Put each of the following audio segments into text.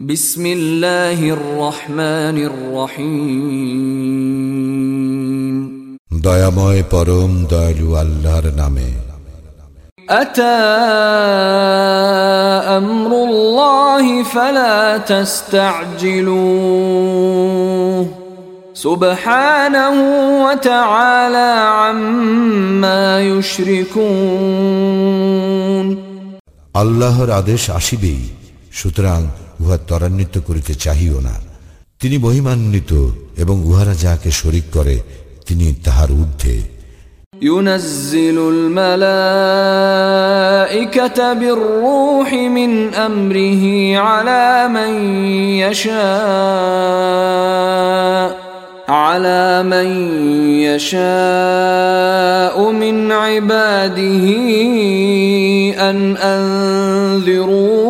بسم الله الرحمن الرحيم দয়াময় পরম দয়ালু আল্লাহর নামে أتى أمر الله فلا تستعجلوه سبحانه وتعالى عما يشركون আল্লাহর আদেশ আসিবেই সুতরাং উহা ত্বরান্বিত করিতে চাহিও না তিনি মহিমান্বিত এবং উহারা যাহাকে শরিক করে তিনি তাহার ঊর্ধ্বে ينزل الملائكة بالروح من أمره على من يشاء على من يشاء من عباده أن أنذروا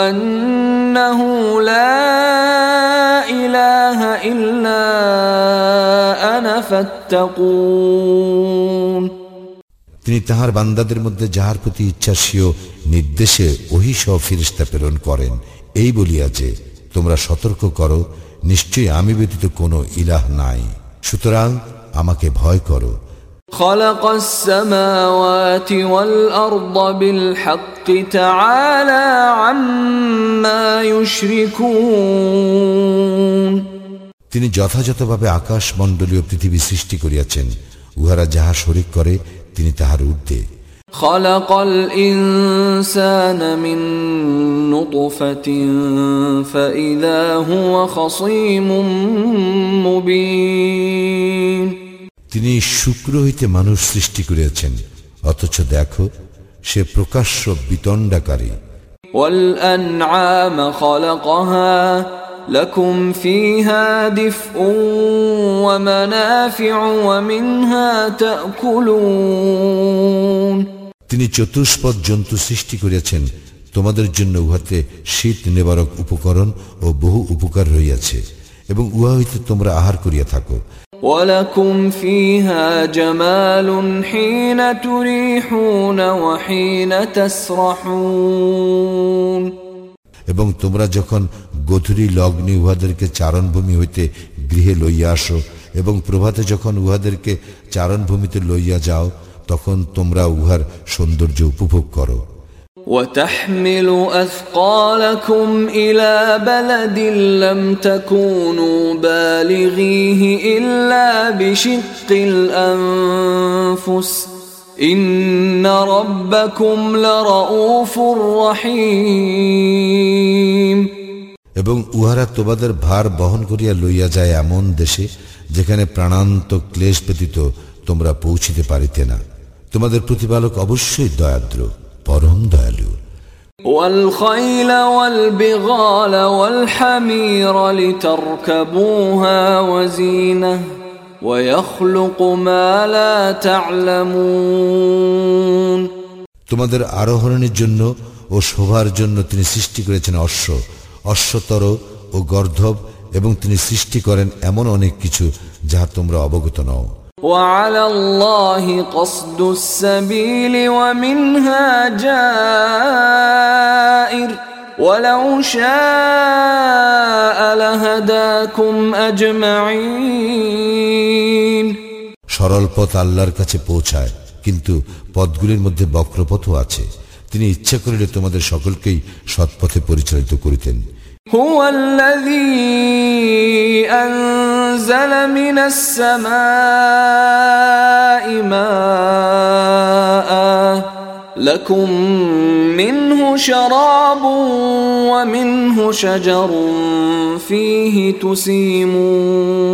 أنه لا إله إلا أنا فاتقون তিনি তাহার বান্দাদের মধ্যে যাহার প্রতি ইচ্ছাসীয় নির্দেশে ওহিসহ ফিরিস্তা প্রেরণ করেন এই বলিয়া যে তোমরা সতর্ক করো নিশ্চয়ই আমি ব্যতীত কোনো ইলাহ নাই সুতরাং আমাকে ভয় করো خلق السماوات والأرض بالحق تعالى عما يشركون তিনি যথাযথভাবে আকাশ মণ্ডলীয় পৃথিবী সৃষ্টি করিয়াছেন উহারা যাহা শরিক করে তিনি তাহার ঊর্ধ্বে خلق الإنسان من نطفة فإذا هو خصيم مبين তিনি শুক্র হইতে মানুষ সৃষ্টি করিয়াছেন অথচ দেখো সে প্রকাশ্য বিতণ্ডাকারী والأنعام خلقها لكم فيها دفء ومنافع ومنها تأكلون তিনি চতুষ্পদ জন্তু সৃষ্টি করিয়াছেন তোমাদের জন্য উহাতে শীত নিবারক উপকরণ ও বহু উপকার রইয়াছে এবং উহা হইতে তোমরা আহার করিয়া থাকো ولكم فيها جمال حين تريحون وحين تسرحون এবং তোমরা যখন গধুরী লগ্নে উহাদেরকে চারণভূমি হইতে গৃহে লইয়া আসো এবং প্রভাতে যখন উহাদেরকে চারণভূমিতে লইয়া যাও তখন তোমরা উহার সৌন্দর্য উপভোগ করো وتحمل أثقالكم إلى بلد لم تكونوا بالغيه إلا بشق الأنفس إن ربكم لرؤوف رحيم এবং উহারা তোমাদের ভার বহন করিয়া লইয়া যায় এমন দেশে যেখানে প্রাণান্ত ক্লেশ ব্যতীত তোমরা পৌঁছিতে পারিতে না তোমাদের প্রতিপালক অবশ্যই দয়াদ্র পরম দয়ালু والخيل والبغال والحمير لتركبوها وزينه ويخلق ما لا تعلمون তোমাদের আরোহণের জন্য ও শোভার জন্য তিনি সৃষ্টি করেছেন অশ্ব অশ্বতর ও গর্ধব এবং তিনি সৃষ্টি করেন এমন অনেক কিছু যাহা তোমরা অবগত নও وعلى الله قصد السبيل ومنها جائر ولو شاء لهداكم أجمعين সরল পথ আল্লাহর কাছে পৌঁছায় কিন্তু পথগুলির মধ্যে বক্রপথও আছে তিনি ইচ্ছা করিলে তোমাদের সকলকেই সৎপথে পরিচালিত করিতেন هو الذي أنزل من السماء ماء لكم منه شراب ومنه شجر فيه تسيمون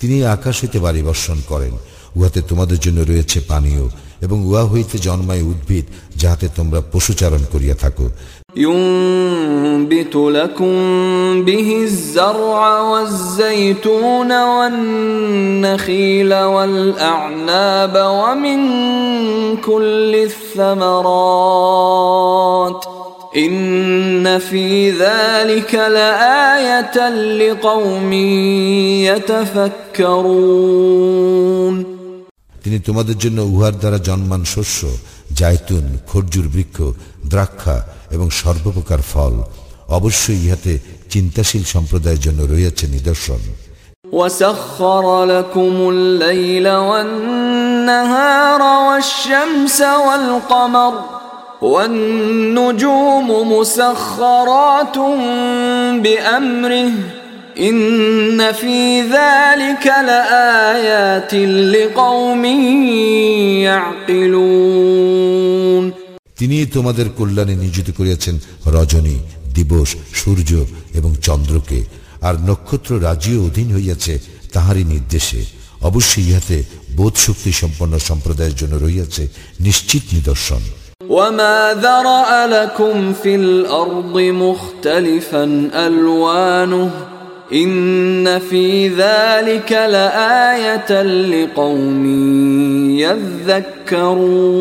তিনি আকাশ হইতে বাড়ি বর্ষণ করেন উহাতে তোমাদের জন্য রয়েছে পানীয় এবং উহা হইতে জন্মায় উদ্ভিদ যাহাতে তোমরা পশুচারণ করিয়া থাকো ينبت لكم به الزرع والزيتون والنخيل والأعناب ومن كل الثمرات إن في ذلك لآية لقوم يتفكرون তিনি তোমাদের জন্য উহার দ্বারা জন্মান শস্য জায়তুন খরজুর বৃক্ষ দ্রাক্ষা এবং সর্বপ্রকার ফল অবশ্যই ইহাতে চিন্তাশীল সম্প্রদায়ের জন্য রয়েছে নিদর্শন وسخر لكم الليل والنهار والشمس والقمر والنجوم مسخرات بأمره إن في ذلك لآيات لقوم يعقلون তিনি তোমাদের কল্যাণে নিয়োজিত করিয়াছেন রজনী দিবস সূর্য এবং চন্দ্রকে আর নক্ষত্র রাজিও অধীন হইয়াছে তাহারই নির্দেশে অবশ্যই ইহাতে বোধ শক্তি সম্পন্ন সম্প্রদায়ের জন্য রইয়াছে নিশ্চিত নিদর্শন وما ذرأ لكم في الأرض مختلفا ألوانه إن في ذلك لآية لقوم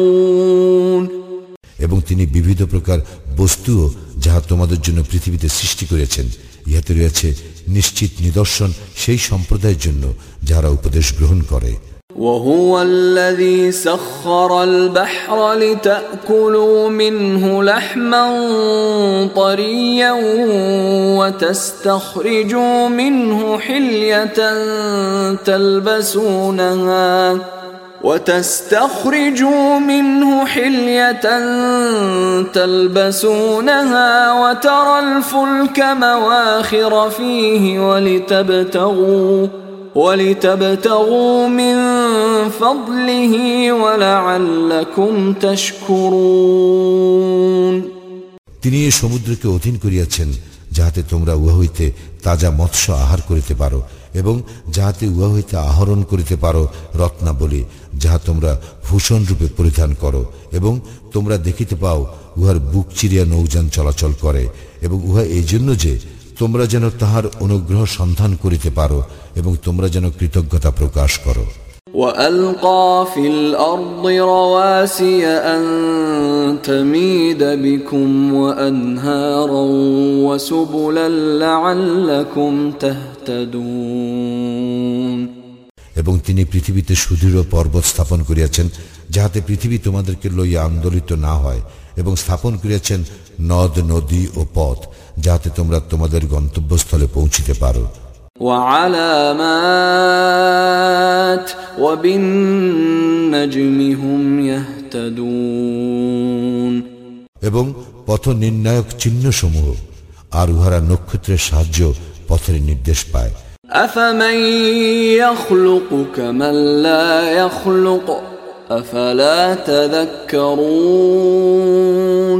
يذكرون এবং তিনি বিবিধ প্রকার বস্তুও যাহা তোমাদের জন্য পৃথিবীতে সৃষ্টি করেছেন ইহাতে রয়েছে নিশ্চিত নিদর্শন সেই সম্প্রদায়ের জন্য যারা উপদেশ গ্রহণ করে وهو الذي سخر البحر لتأكلوا منه لحما طريا وتستخرجوا منه حلية تلبسونها وتستخرجوا منه حلية تلبسونها وترى الفلك مواخر فيه ولتبتغوا ولتبتغوا من فضله ولعلكم تشكرون তিনি এই সমুদ্রকে অধীন করিয়াছেন যাহাতে তোমরা উহা হইতে তাজা মৎস্য আহার করিতে পারো এবং যাহাতে উহা হইতে আহরণ করিতে পারো রত্নাবলী যাহা তোমরা ভূষণ রূপে পরিধান করো এবং তোমরা দেখিতে পাও উহার বুক চিরিয়া নৌযান চলাচল করে এবং উহা এই জন্য যে তোমরা যেন তাহার অনুগ্রহ সন্ধান করিতে পারো এবং তোমরা যেন কৃতজ্ঞতা প্রকাশ করো وألقى في الأرض رواسي أن تميد بكم وأنهارا وسبلا لعلكم تهتدون এবং তিনি পৃথিবীতে সুদৃঢ় পর্বত স্থাপন করিয়াছেন যাহাতে পৃথিবী তোমাদেরকে লইয়া আন্দোলিত না হয় এবং স্থাপন করিয়াছেন নদ নদী ও পথ যাহাতে তোমরা তোমাদের গন্তব্যস্থলে পৌঁছিতে পারো وعلامات وبالنجم هم يهتدون এবং পথ নির্ণায়ক চিহ্নসমূহ আর উহারা নক্ষত্রের সাহায্য পথের নির্দেশ পায় أفمن يخلق كمن لا يخلق أفلا تذكرون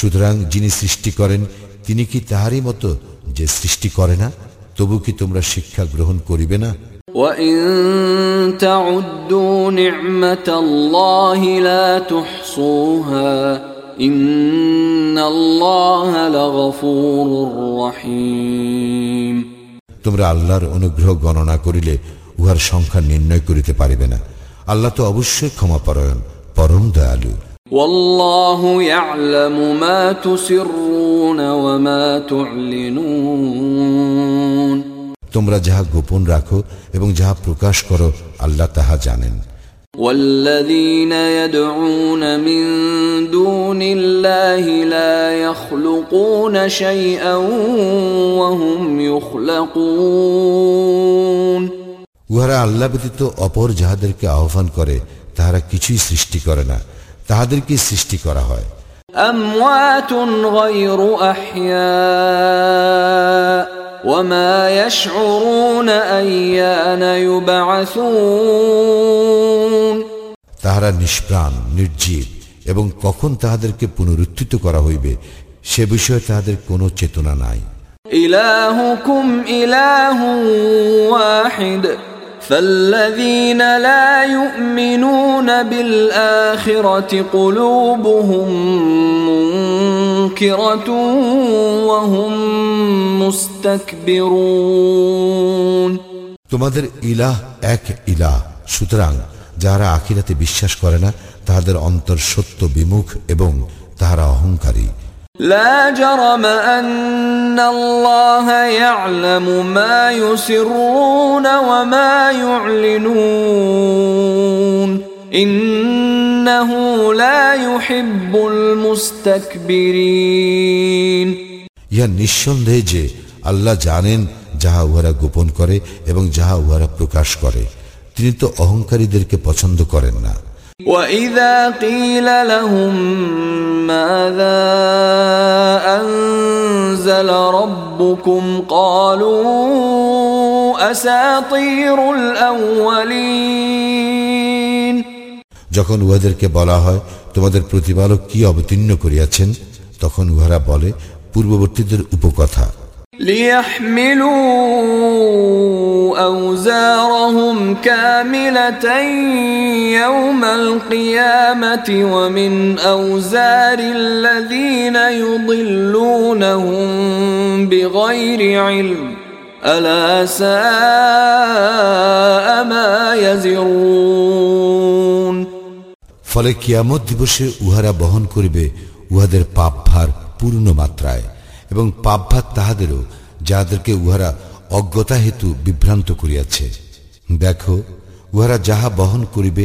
সুতরাং যিনি সৃষ্টি করেন তিনি কি তাহারই মতো যে সৃষ্টি করে না তবু কি তোমরা শিক্ষা গ্রহণ করিবে না وإن تعدوا نعمة الله لا تحصوها إن الله لغفور رحيم তোমরা আল্লাহর অনুগ্রহ গণনা করিলে উহার সংখ্যা নির্ণয় করিতে পারিবে না আল্লাহ তো অবশ্যই ক্ষমাপরায়ণ পরম দয়ালু والله يعلم ما تسرون وما تعلنون তোমরা যাহা গোপন রাখো এবং যাহা প্রকাশ করো আল্লাহ তাহা জানেন والذين يدعون من دون الله لا يخلقون شيئا وهم يخلقون উহারা আল্লাহ ব্যতীত অপর যাহাদেরকে আহ্বান করে তাহারা কিছুই সৃষ্টি করে না তাহাদেরকে সৃষ্টি করা হয় أموات غير أحياء وما يشعرون أيان يبعثون তাহারা নিষ্প্রাণ নির্জীব এবং কখন তাহাদেরকে পুনরুত্থিত করা হইবে সে বিষয়ে তাহাদের কোনো চেতনা নাই إلهكم إله واحد فالذين لا يؤمنون بالآخرة قلوبهم منكرة وهم مستكبرون তোমাদের ইলাহ এক ইলাহ সুতরাং যাহারা আখিরাতে বিশ্বাস করে না তাহাদের অন্তর সত্য বিমুখ এবং তাহারা অহংকারী لا جرم أن الله يعلم ما يسرون وما يعلنون إنه لا يحب المستكبرين ইহা নিঃসন্দেহে যে আল্লাহ জানেন যাহা উহারা গোপন করে এবং যাহা উহারা প্রকাশ করে তিনি তো অহংকারীদেরকে পছন্দ করেন না وإذا قيل لهم ماذا أنزل ربكم قالوا أساطير الأولين যখন উহাদেরকে বলা হয় তোমাদের প্রতিপালক কি অবতীর্ণ করিয়াছেন তখন উহারা বলে পূর্ববর্তীদের উপকথা ليحملوا أوزارهم كاملة يوم القيامة ومن أوزار الذين يضلونهم بغير علم ألا ساء ما يزرون ফলে কিয়ামত দিবসে উহারা বহন করিবে উহাদের পাপ ভার পূর্ণ মাত্রায় এবং পাপভাত তাহাদেরও যাহাদেরকে উহারা অজ্ঞতা হেতু বিভ্রান্ত করিয়াছে দেখো উহারা যাহা বহন করিবে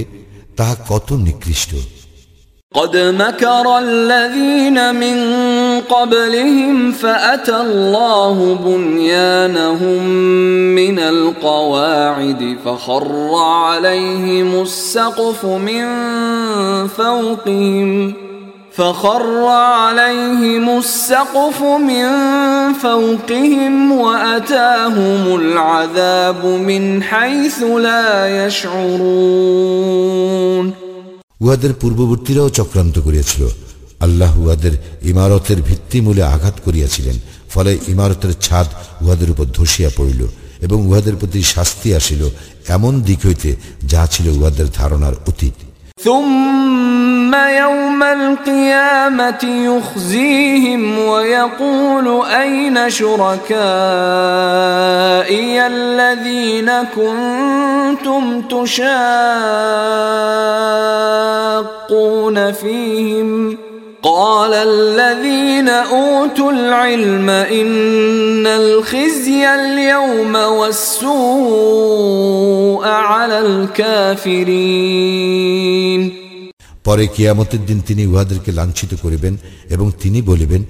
তাহা কত নিকৃষ্ট قد مكر الذين من قبلهم فأتى الله بنيانهم من القواعد فخر عليهم السقف من فوقهم فخر عليهم السقف من فوقهم واتاهم العذاب من حيث لا يشعرون উহাদের পূর্ববর্তীরাও চক্রান্ত করিয়াছিল আল্লাহ উহাদের ইমারতের ভিত্তিমূলে আঘাত করিয়াছিলেন ফলে ইমারতের ছাদ উহাদের উপর ধসিয়া পড়িল এবং উহাদের প্রতি শাস্তি আসিল এমন দিক হইতে যাহা ছিল উহাদের ধারণার অতীত ثم يوم القيامة يخزيهم ويقول أين شركائي الذين كنتم تشاقون فيهم قال الذين أوتوا العلم إن الخزي اليوم والسوء على الكافرين পরে কিয়ামতের দিন তিনি উহাদেরকে লাঞ্ছিত করিবেন এবং তিনি বলিবেন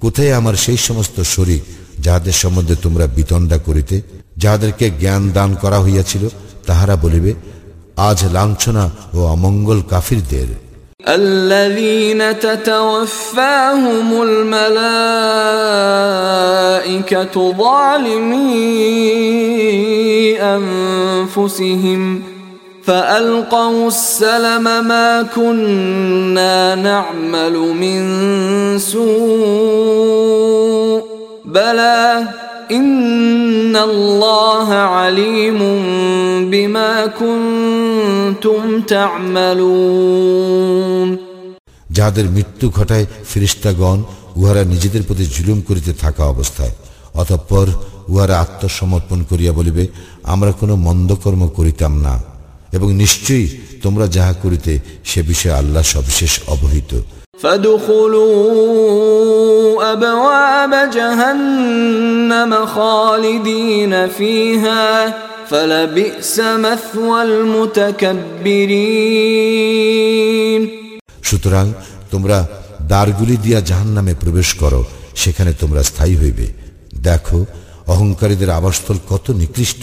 কোথায় আমার সেই সমস্ত শরীর যাহাদের সম্বন্ধে তোমরা বিতণ্ডা করিতে যাহাদেরকে জ্ঞান দান করা হইয়াছিল তাহারা বলিবে আজ লাঞ্ছনা ও অমঙ্গল কাফিরদের الذين تتوفاهم الملائكة ظالمي أنفسهم فألقوا السلم ما كنا نعمل من سوء بلى إن الله عليم بما كنتم تعملون যাহাদের মৃত্যু ঘটায় ফিরিস্তাগণ উহারা নিজেদের প্রতি জুলুম করিতে থাকা অবস্থায় অতঃপর উহারা আত্মসমর্পণ করিয়া বলিবে আমরা কোনো মন্দকর্ম করিতাম না এবং নিশ্চয়ই তোমরা যাহা করিতে সে বিষয়ে আল্লাহ সবিশেষ অবহিত أبواب جهنم خالدين فيها فلبئس مثوى المتكبرين সুতরাং তোমরা দ্বারগুলি দিয়া জাহান নামে প্রবেশ করো সেখানে তোমরা স্থায়ী হইবে দেখো অহংকারীদের আবাসস্থল কত নিকৃষ্ট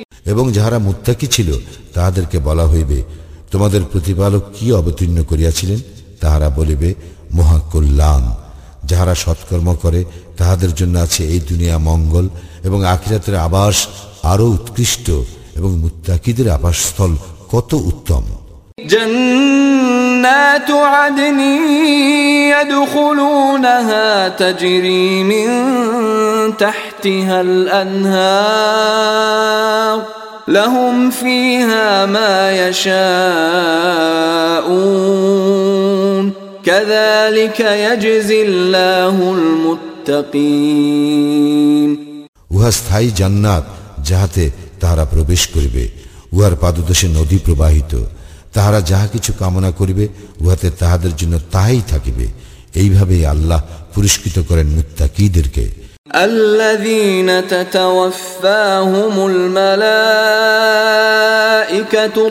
এবং যাহারা মুত্তাকি ছিল তাহাদেরকে বলা হইবে তোমাদের প্রতিপালক কি অবতীর্ণ করিয়াছিলেন তাহারা বলিবে মহাকল্যাণ যাহারা সৎকর্ম করে তাহাদের জন্য আছে এই দুনিয়া মঙ্গল এবং আখিরাতের আবাস আরো উৎকৃষ্ট এবং মুত্তাকিদের আবাসস্থল কত উত্তম جنات عدن يدخلونها تجري من تحتها الأنهار لهم فيها ما يشاءون كذلك يجزي الله المتقين উহা স্থায়ী জান্নাত যাহাতে তাহারা প্রবেশ করিবে উহার পাদদেশে নদী প্রবাহিত তাহারা যাহা কিছু কামনা করিবে উহাতে তাহাদের জন্য তাহাই থাকিবে এইভাবেই আল্লাহ পুরস্কৃত করেন মুত্তাকিদেরকে الذين تتوفاهم الملائكة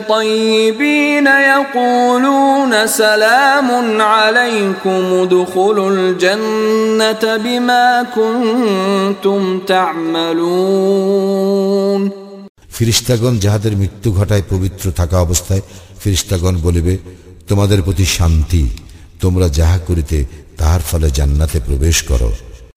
طيبين يقولون سلام عليكم ادخلوا الجنة بما كنتم تعملون ফিরিস্তাগণ যাহাদের মৃত্যু ঘটায় পবিত্র থাকা অবস্থায় ফিরিস্তাগণ বলিবে তোমাদের প্রতি শান্তি তোমরা যাহা করিতে তাহার ফলে জান্নাতে প্রবেশ করো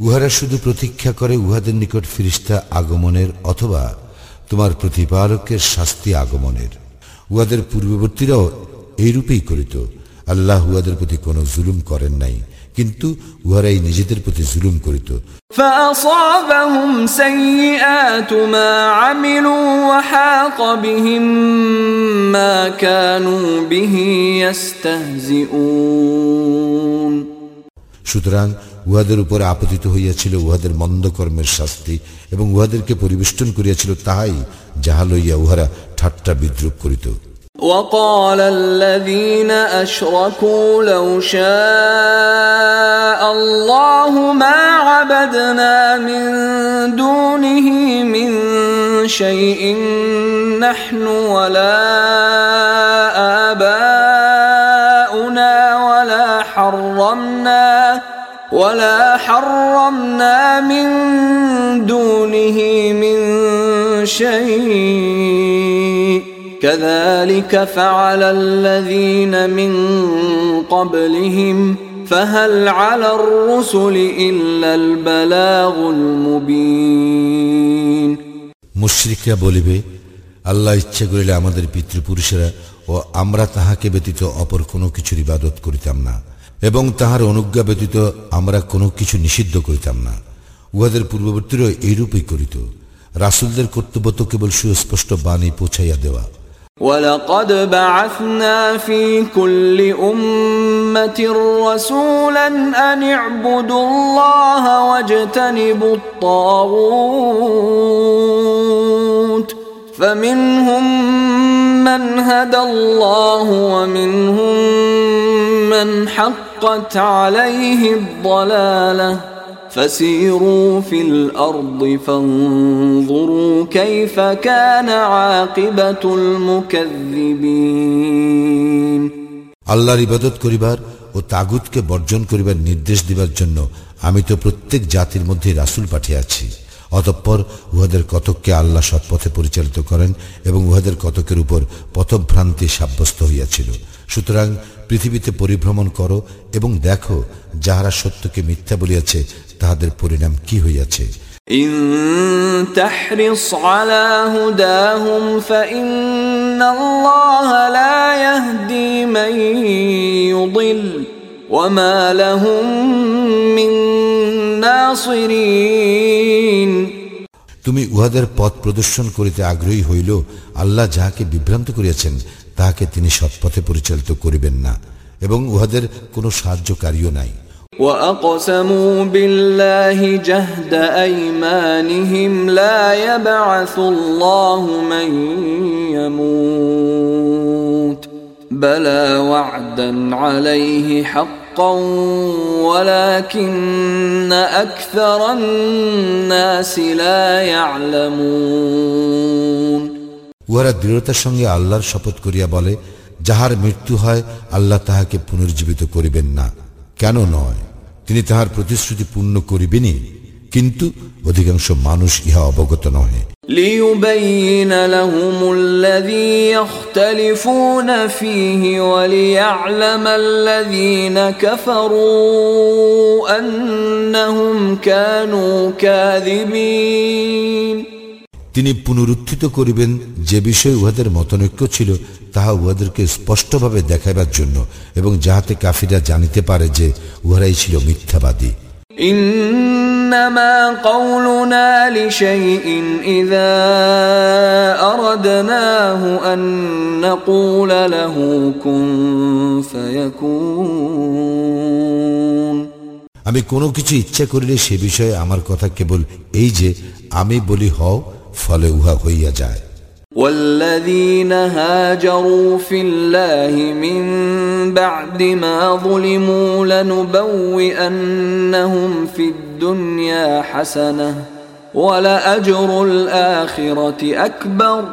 উহারা শুধু প্রতীক্ষা করে উহাদের নিকট ফিরিস্তা আগমনের অথবা তোমার প্রতিপালকের শাস্তি আগমনের উহাদের পূর্ববর্তীরাও এইরূপেই করিত আল্লাহ উহাদের প্রতি কোনো জুলুম করেন নাই কিন্তু উহারাই নিজেদের প্রতি জুলুম করিত فأصابهم سيئات ما عملوا وحاق بهم ما كانوا به يستهزئون সুতরাং উহাদের উপরে আপতিত হইয়াছিল উহাদের মন্দ কর্মের শাস্তি এবং উহাদেরকে পরিবেষ্টন করিয়াছিল তাহাই যাহা লইয়া উহারা ঠাট্টা বিদ্রুপ করিত وقال الذين أشركوا لو شاء الله ما عبدنا من دونه من شيء نحن ولا شيء كذلك فعل الذين من قبلهم فهل على الرسل إلا البلاغ المبين মুশ্রিকরা বলিবে আল্লাহ ইচ্ছা করিলে আমাদের পিতৃপুরুষেরা ও আমরা তাহাকে ব্যতীত অপর কোনো কিছুর ইবাদত করিতাম না এবং তাহার অনুজ্ঞা ব্যতীত আমরা কোনো কিছু নিষিদ্ধ করিতাম না উহাদের পূর্ববর্তীরা এইরূপই করিত রাসুলদের কর্তব্য তো কেবল সুস্পষ্ট বাণী পৌঁছাইয়া দেওয়া ولقد بعثنا في كل أمة رسولا أن اعبدوا الله واجتنبوا الطاغوت فمنهم من هدى الله ومنهم من حقت عليه الضلاله فسيروا في الارض فانظروا كيف كان عاقبه المكذبين আল্লাহর ইবাদত করিবার ও তাগুতকে বর্জন করিবার নির্দেশ দিবার জন্য আমি তো প্রত্যেক জাতির মধ্যে রাসুল পাঠিয়াছি অতঃপর উহাদের কতককে আল্লাহ সৎপথে পরিচালিত করেন এবং উহাদের কতকের উপর পথভ্রান্তি সাব্যস্ত হইয়াছিল সুতরাং পৃথিবীতে পরিভ্রমণ করো এবং দেখো যাহারা সত্যকে মিথ্যা বলিয়াছে তাহাদের পরিণাম কি হইয়াছে إن تحرص على هداهم فإن الله لا يهدي من يضل وما لهم من ناصرين তুমি উহাদের পথ প্রদর্শন করিতে আগ্রহী হইল আল্লাহ যাহাকে বিভ্রান্ত করিয়াছেন তাহাকে তিনি সৎপথে পরিচালিত করিবেন না এবং উহাদের কোনো সাহায্যকারীও নাই وأقسموا بالله جهد أيمانهم لا يبعث الله من يموت بلى وعدا عليه حقا ولكن أكثر الناس لا يعلمون উহারা দৃঢ়তার সঙ্গে আল্লাহর শপথ করিয়া বলে যাহার মৃত্যু হয় আল্লাহ তাহাকে পুনর্জীবিত করিবেন না কেন নয় তিনি তাহার প্রতিশ্রুতি পূর্ণ করিবেনই কিন্তু অধিকাংশ মানুষ ইহা অবগত নহে ليبين لهم الذي يختلفون فيه وليعلم الذين كفروا أنهم كانوا كاذبين তিনি পুনরুত্থিত করিবেন যে বিষয়ে উহাদের মতনৈক্য ছিল তাহা উহাদেরকে স্পষ্টভাবে দেখাইবার জন্য এবং যাহাতে কাফিরা জানিতে পারে যে উহারাই ছিল মিথ্যাবাদী إنما قولنا لشيء إذا أردناه أن نقول له كن فيكون আমি কোনো কিছু ইচ্ছা করিলে সে বিষয়ে আমার কথা কেবল এই যে আমি বলি হও ফলে উহা হইয়া যায় والذين هاجروا في الله من بعد ما ظلموا لنبوئنهم في الدنيا حسنه ولأجر الآخرة أكبر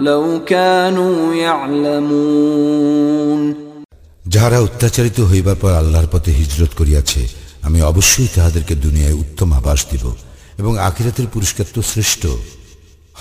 لو كانوا يعلمون যাহারা অত্যাচারিত হইবার পর আল্লাহর পথে হিজরত করিয়াছে আমি অবশ্যই তাহাদেরকে দুনিয়ায় উত্তম আবাস দিব এবং আখিরাতের পুরস্কার তো শ্রেষ্ঠ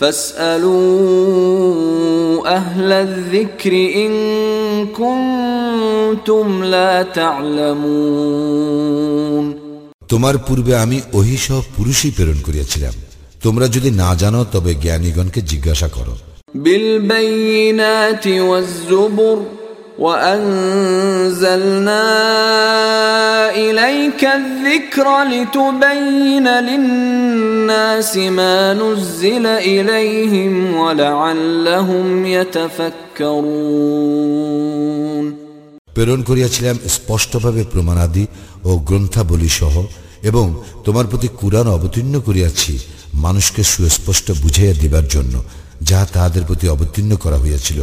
فاسألوا أهل الذكر إن كنتم لا تعلمون তোমার পূর্বে আমি ওহি সহ পুরুষই প্রেরণ করিয়াছিলাম তোমরা যদি না জানো তবে জ্ঞানীগণকে জিজ্ঞাসা করো بالبينات والزبر وأنزلنا إليك الذكر لتبين للناس ما نزل إليهم ولعلهم يتفكرون প্রেরণ করিয়াছিলাম স্পষ্টভাবে প্রমাণাদি ও গ্রন্থাবলী সহ এবং তোমার প্রতি কুরআন অবতীর্ণ করিয়াছি মানুষকে সুস্পষ্ট বুঝাইয়া দিবার জন্য যাহা তাহাদের প্রতি অবতীর্ণ করা হইয়াছিল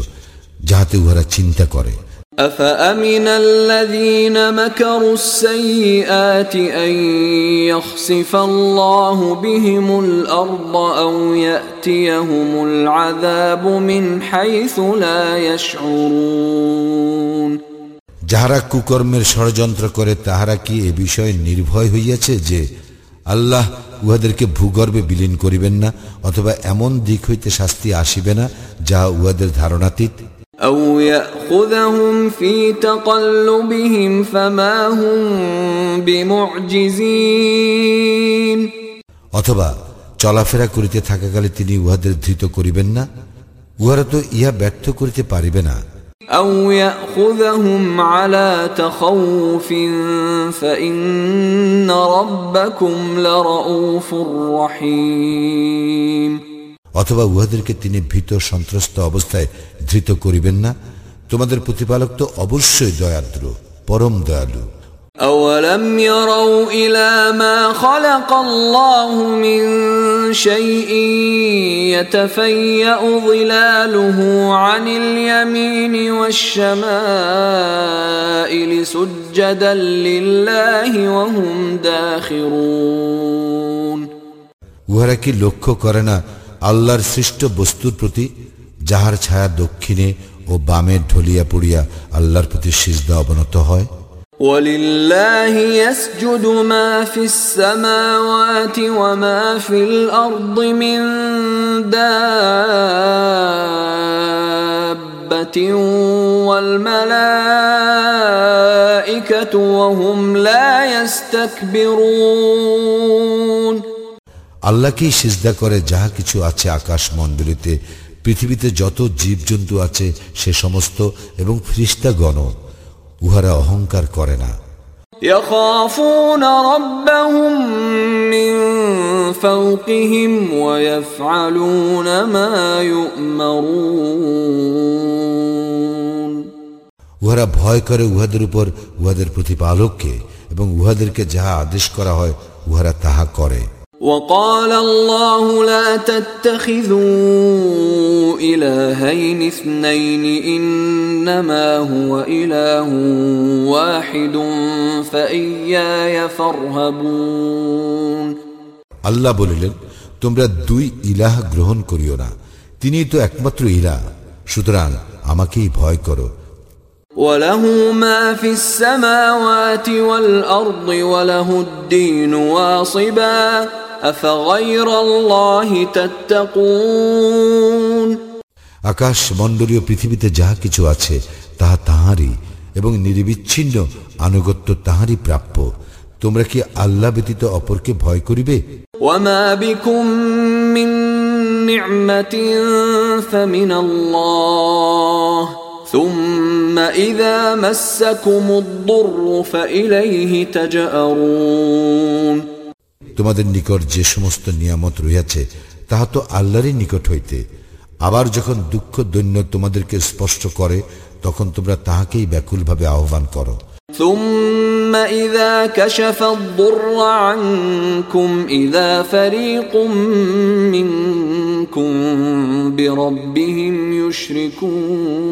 যাহাতে উহারা চিন্তা করে أفأمن الذين مكروا السيئات أن يخسف الله بهم الأرض أو يأتيهم العذاب من حيث لا يشعرون যাহারা কুকর্মের ষড়যন্ত্র করে তাহারা কি এ বিষয়ে নির্ভয় হইয়াছে যে আল্লাহ উহাদেরকে ভূগর্ভে বিলীন করিবেন না অথবা এমন দিক হইতে শাস্তি আসিবে না যাহা উহাদের ধারণাতীত أو يأخذهم في تقلبهم فما هم بمعجزين অথবা চলাফেরা করিতে থাকাকালে তিনি উহাদের ধৃত করিবেন না উহারা তো ইহা ব্যর্থ করিতে পারিবে না أو يأخذهم على تخوف فإن ربكم لرؤوف رحيم অথবা উহাদেরকে তিনি ভীত সন্ত্রস্ত অবস্থায় ধৃত করিবেন না তোমাদের প্রতিপালক তো অবশ্যই দয়াদ্র পরম দয়ালু أولم يروا إلى ما خلق الله من شيء يتفيأ ظلاله عن اليمين والشمائل سجدا لله وهم داخرون উহারা কি লক্ষ্য করে না আল্লাহর সৃষ্ট বস্তুর প্রতি যাহার ছায়া দক্ষিণে ও বামে ঢলিয়া পড়িয়া আল্লাহর প্রতি সিজদা অবনত হয় ولله يسجد ما في السماوات وما في الأرض من دابة والملائكة وهم لا يستكبرون আল্লাহকেই সিজদা করে যাহা কিছু আছে আকাশ মণ্ডলীতে পৃথিবীতে যত জীবজন্তু আছে সে সমস্ত এবং ফ্রিস্তাগণ উহারা অহংকার করে না يخافون ربهم من فوقهم ويفعلون ما يؤمرون উহারা ভয় করে উহাদের উপর উহাদের প্রতিপালককে এবং উহাদেরকে যাহা আদেশ করা হয় উহারা তাহা করে وقال الله لا تتخذوا إلهين اثنين إنما هو إله واحد فإياي فارهبون আল্লাহ বলিলেন তোমরা দুই ইলাহ গ্রহণ করিও না তিনি তো একমাত্র ইলাহ সুতরাং আমাকেই ভয় করো وله ما في السماوات والأرض وله الدين واصباً আকাশ মণ্ডলীয় পৃথিবীতে যাহা কিছু আছে তাহা তাহারই এবং নিরবিচ্ছিন্ন আনুগত্য তাহারই প্রাপ্য তোমরা কি আল্লাহ ব্যতীত অপরকে ভয় করিবে وما بكم من نعمة فمن الله ثم إذا مسكم الضر فإليه تجأرون তোমাদের নিকট যে সমস্ত নিয়ামত রইয়াছে তাহা তো আল্লাহরই নিকট হইতে আবার যখন দুঃখ দৈন্য তোমাদেরকে স্পষ্ট করে তখন তোমরা তাহাকেই ব্যাকুলভাবে আহ্বান করো ثم إذا كشف الضر عنكم إذا فريق منكم بربهم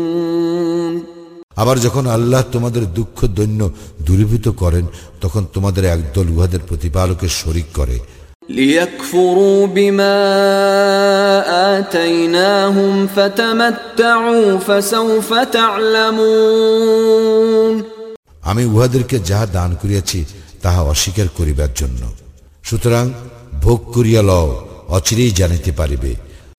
يشركون আবার যখন আল্লাহ তোমাদের দুঃখ দৈন্য দূরীভূত করেন তখন তোমাদের একদল উহাদের প্রতিপালকের শরিক করে ليكفروا بما آتيناهم فتمتعوا فسوف تعلمون আমি উহাদেরকে যাহা দান করিয়াছি তাহা অস্বীকার করিবার জন্য সুতরাং ভোগ করিয়া লও অচিরেই জানিতে পারিবে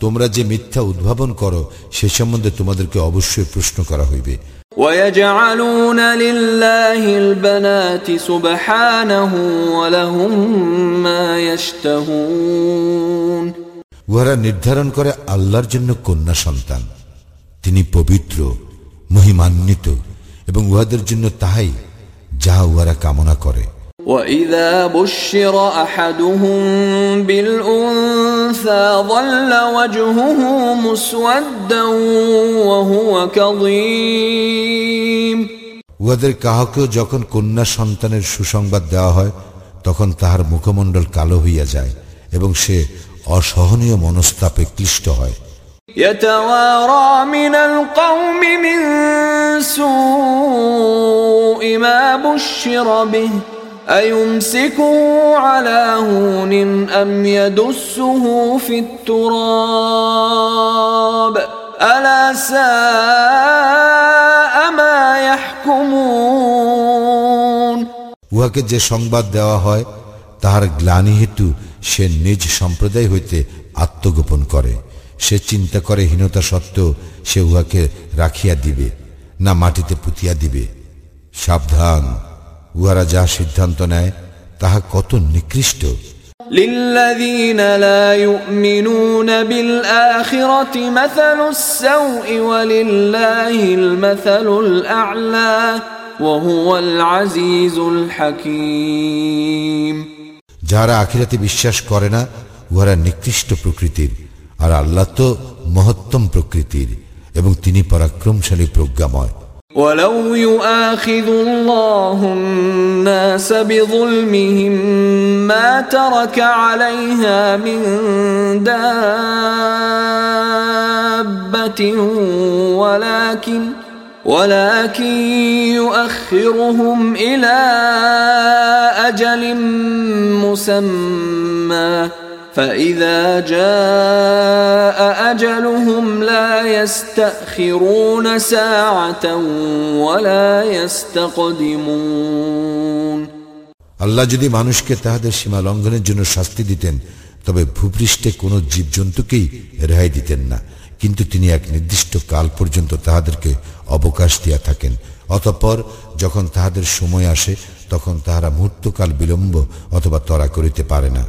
তোমরা যে মিথ্যা উদ্ভাবন করো সে সম্বন্ধে তোমাদেরকে অবশ্যই প্রশ্ন করা হইবে। উহারা নির্ধারণ করে আল্লাহর জন্য কন্যা সন্তান। তিনি পবিত্র মহিমান্বিত এবং উহাদের জন্য তাহাই যাহা উহারা কামনা করে। وإذا بشر أحدهم بالأنثى ظل وجهه مسودا وهو كظيم উহাদের কাহাকেও যখন কন্যা সন্তানের সুসংবাদ দেওয়া হয় তখন তাহার মুখমণ্ডল কালো হইয়া যায় এবং সে অসহনীয় মনস্তাপে ক্লিষ্ট হয় يتوارى من القوم من سوء ما بشر به أيمسكه على هون أم يدسه في التراب ألا ساء ما يحكمون উহাকে যে সংবাদ দেওয়া হয় তাহার গ্লানি হেতু সে নিজ সম্প্রদায় হইতে আত্মগোপন করে সে চিন্তা করে হীনতা সত্ত্বেও সে উহাকে রাখিয়া দিবে না মাটিতে পুতিয়া দিবে সাবধান উহারা যা সিদ্ধান্ত নেয় তাহা কত নিকৃষ্ট للذين لا يؤمنون بالآخرة مثل السوء ولله المثل الأعلى وهو العزيز الحكيم যাহারা আখিরাতে বিশ্বাস করে না উহারা নিকৃষ্ট প্রকৃতির আর আল্লাহ তো মহত্তম প্রকৃতির এবং তিনি পরাক্রমশালী প্রজ্ঞাময় ولو يؤاخذ الله الناس بظلمهم ما ترك عليها من دابة ولكن ولكن يؤخرهم إلى أجل مسمى فإذا جاء أجلهم لا يستأخرون ساعة ولا يستقدمون আল্লাহ যদি মানুষকে তাহাদের সীমা লঙ্ঘনের জন্য শাস্তি দিতেন তবে ভূপৃষ্ঠে কোনো জীবজন্তুকেই রেহাই দিতেন না কিন্তু তিনি এক নির্দিষ্ট কাল পর্যন্ত তাহাদেরকে অবকাশ দিয়া থাকেন অতঃপর যখন তাহাদের সময় আসে তখন তাহারা মুহূর্তকাল বিলম্ব অথবা তরা করিতে পারে না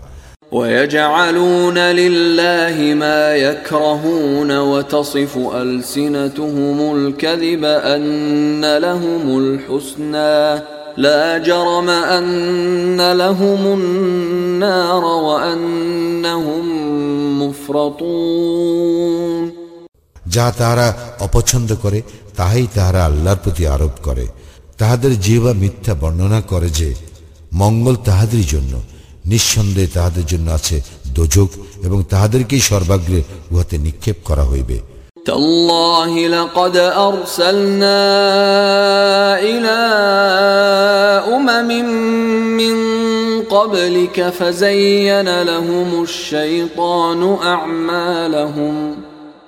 ويجعلون لله ما يكرهون وتصف ألسنتهم الكذب أن لهم الحسنى لا جرم أن لهم النار وأنهم مفرطون যা তাহারা অপছন্দ করে তাহাই তাহারা আল্লাহর প্রতি আরোপ করে তাহাদের জিহ্বা মিথ্যা বর্ণনা করে যে মঙ্গল তাহাদেরই জন্য নিঃসন্দেহে তাহাদের জন্য আছে দোজক এবং তাহাদেরকেই সর্বাগ্রে উহাতে নিক্ষেপ করা হইবে تالله لقد أرسلنا إلى أمم من قبلك فزين لهم الشيطان أعمالهم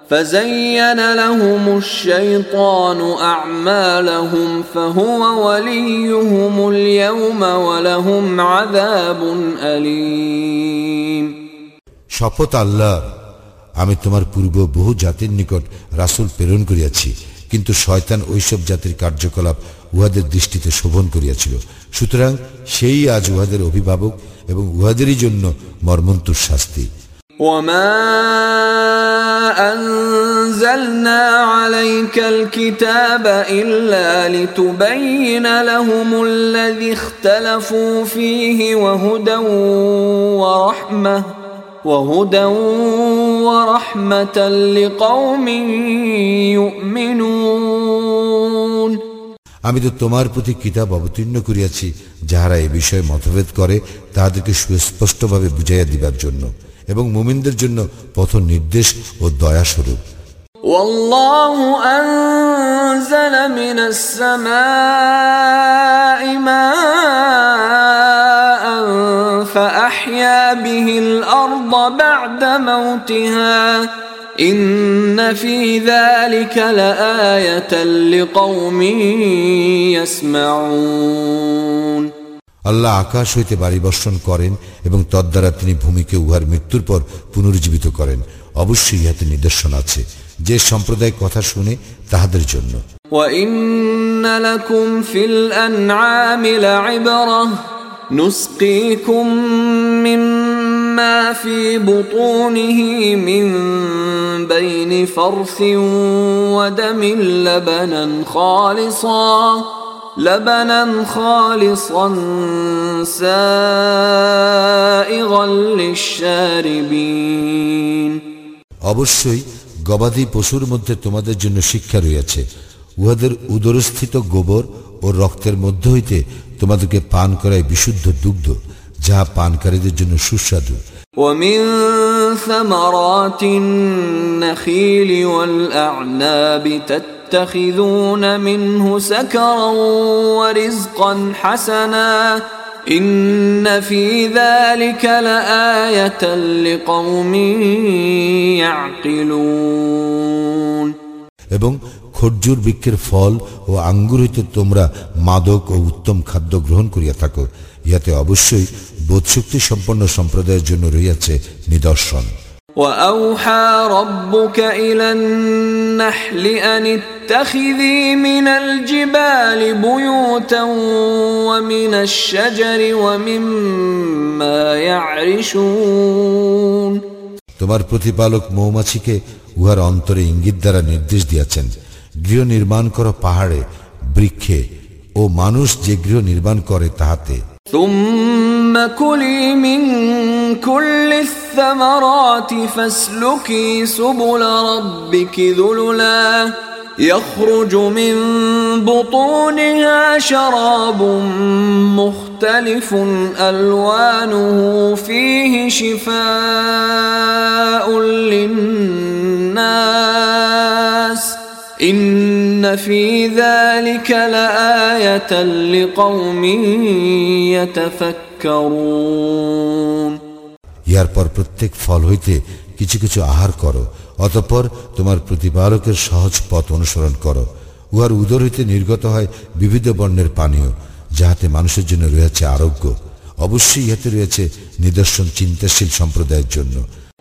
فزين لهم الشيطان أعمالهم فهو وليهم اليوم ولهم عذاب أليم শপথ আল্লাহ আমি তোমার পূর্ব বহু জাতির নিকট রাসুল প্রেরণ করিয়াছি কিন্তু শয়তান ওইসব জাতির কার্যকলাপ উহাদের দৃষ্টিতে শোভন করিয়াছিল সুতরাং সেই আজ উহাদের অভিভাবক এবং উহাদেরই জন্য মর্মন্তুর শাস্তি وما أنزلنا عليك الكتاب إلا لتبين لهم الذي اختلفوا فيه وهدى ورحمة وهدى ورحمة لقوم يؤمنون আমি তো তোমার প্রতি কিতাব অবতীর্ণ করিয়াছি যাহারা এ বিষয়ে মতভেদ করে তাহাদেরকে সুস্পষ্টভাবে বুঝাইয়া দিবার জন্য এবং মুমিনদের জন্য পথ নির্দেশ ও দয়াস্বরূপ والله أنزل من السماء ماء فأحيا به الأرض بعد موتها إن في ذلك لآية لقوم يسمعون আল্লাহ আকাশ হইতে বাড়ি বর্ষণ করেন এবং তদ্বারা তিনি ভূমিকে উহার মৃত্যুর পর পুনরুজ্জীবিত করেন অবশ্যই ইহাতে নিদর্শন আছে যে সম্প্রদায় কথা শুনে তাহাদের জন্য وإن لكم في الأنعام لعبرة نسقيكم مما في بطونه من بين فرث ودم لبنا خالصا لبنا خالصا سائغا للشاربين অবশ্যই গবাদি পশুর মধ্যে তোমাদের জন্য শিক্ষা রয়েছে উহাদের উদরস্থিত গোবর ও রক্তের মধ্য হইতে তোমাদেরকে পান করায় বিশুদ্ধ দুগ্ধ যাহা পানকারীদের জন্য সুস্বাদু ومن ثمرات النخيل والأعناب تتخذون منه سكرا ورزقا حسنا إن في ذلك لآية لقوم يعقلون এবং খরজুর বৃক্ষের ফল ও আঙ্গুর হইতে তোমরা মাদক ও উত্তম খাদ্য গ্রহণ করিয়া থাকো ইহাতে অবশ্যই বোধশক্তি সম্পন্ন সম্প্রদায়ের জন্য রইয়াছে নিদর্শন وأوحى ربك إلى النحل أن اتخذي من الجبال بيوتا ومن الشجر ومما يعرشون তোমার প্রতিপালক মৌমাছিকে উহার অন্তরে ইঙ্গিত দ্বারা নির্দেশ দিয়াছেন গৃহ নির্মাণ করো পাহাড়ে বৃক্ষে ও মানুষ যে গৃহ নির্মাণ করে তাহাতে ثم كلي من كل الثمرات فاسلكي سبل ربك ذللا. يخرج من بطونها شراب مختلف ألوانه فيه شفاء للناس. إن في ذلك لآية لقوم يتفكرون ইহার পর প্রত্যেক ফল হইতে কিছু কিছু আহার করো অতঃপর তোমার প্রতিপালকের সহজ পথ অনুসরণ করো উহার উদর হইতে নির্গত হয় বিবিধ বর্ণের পানীয় যাহাতে মানুষের জন্য রয়েছে আরোগ্য অবশ্যই ইহাতে রয়েছে নিদর্শন চিন্তাশীল সম্প্রদায়ের জন্য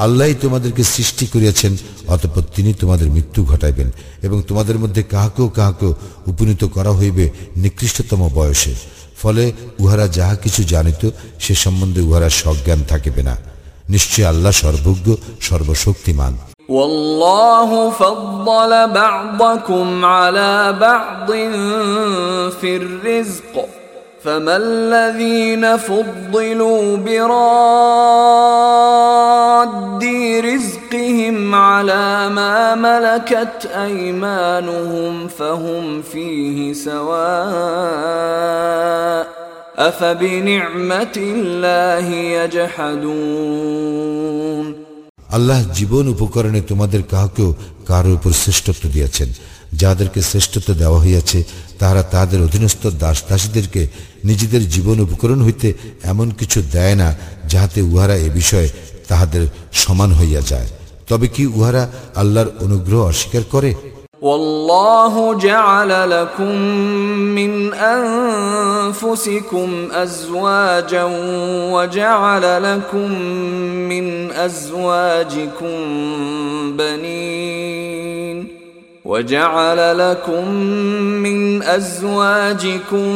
আল্লাহ তোমাদেরকে সৃষ্টি করিয়াছেন অতপর তিনি তোমাদের মৃত্যু ঘটাইবেন এবং তোমাদের মধ্যে কাহাকেও কাহাকেও উপনীত করা হইবে নিকৃষ্টতম বয়সে ফলে উহারা যাহা কিছু জানিত সে সম্বন্ধে উহারা সজ্ঞান থাকিবে না নিশ্চয় আল্লাহ সর্বজ্ঞ সর্বশক্তিমান والله فضل بعضكم على بعض في الرزق فما الذين فضلوا براد رزقهم على ما ملكت ايمانهم فهم فيه سواء افبنعمه الله يجحدون আল্লাহ জীবন উপকরণে তোমাদের কাহাকেও কারো উপর শ্রেষ্ঠত্ব দিয়েছেন যাদেরকে শ্রেষ্ঠত্ব দেওয়া হইয়াছে তাহারা তাহাদের অধীনস্থ দাস দাসীদেরকে নিজেদের জীবন উপকরণ হইতে এমন কিছু দেয় না যাহাতে উহারা এ বিষয়ে তাহাদের সমান হইয়া যায় তবে কি উহারা আল্লাহর অনুগ্রহ অস্বীকার করে والله جعل لكم من انفسكم ازواجا وجعل لكم من ازواجكم بنين وجعل لكم من أزواجكم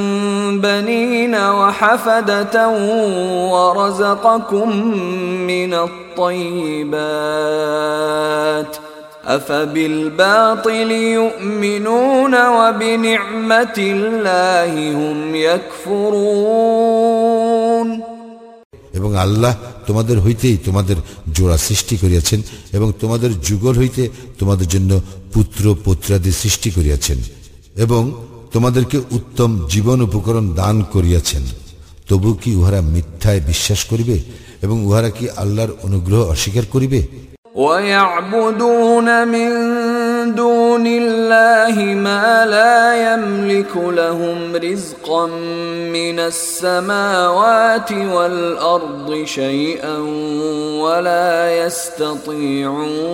بنين وحفدة ورزقكم من الطيبات أفبالباطل يؤمنون وبنعمة الله هم يكفرون এবং আল্লাহ তোমাদের হইতেই তোমাদের জোড়া সৃষ্টি করিয়াছেন এবং তোমাদের যুগল হইতে তোমাদের জন্য পুত্র পুত্রাদি সৃষ্টি করিয়াছেন এবং তোমাদেরকে উত্তম জীবন উপকরণ দান করিয়াছেন তবু কি উহারা মিথ্যায় বিশ্বাস করিবে এবং উহারা কি আল্লাহর অনুগ্রহ অস্বীকার করিবে ويعبدون من دون الله ما لا يملك لهم رزقا من السماوات والارض شيئا ولا يستطيعون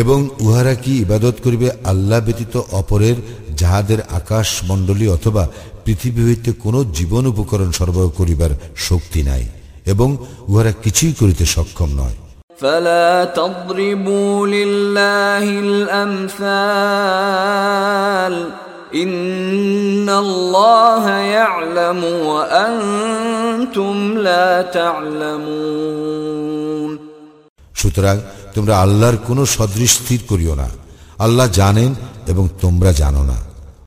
এবং উহারা কি ইবাদত করিবে আল্লাহ ব্যতীত অপরের যাহাদের আকাশ মণ্ডলী অথবা পৃথিবী হইতে কোনো জীবন উপকরণ সরবরাহ করিবার শক্তি নাই এবং উহারা কিছুই করিতে সক্ষম নয় فلا تضربوا لله الامثال ان الله يعلم وانتم لا تعلمون সুতরাং তোমরা আল্লাহর কোনো সদৃশ স্থির করিও না আল্লাহ জানেন এবং তোমরা জানো না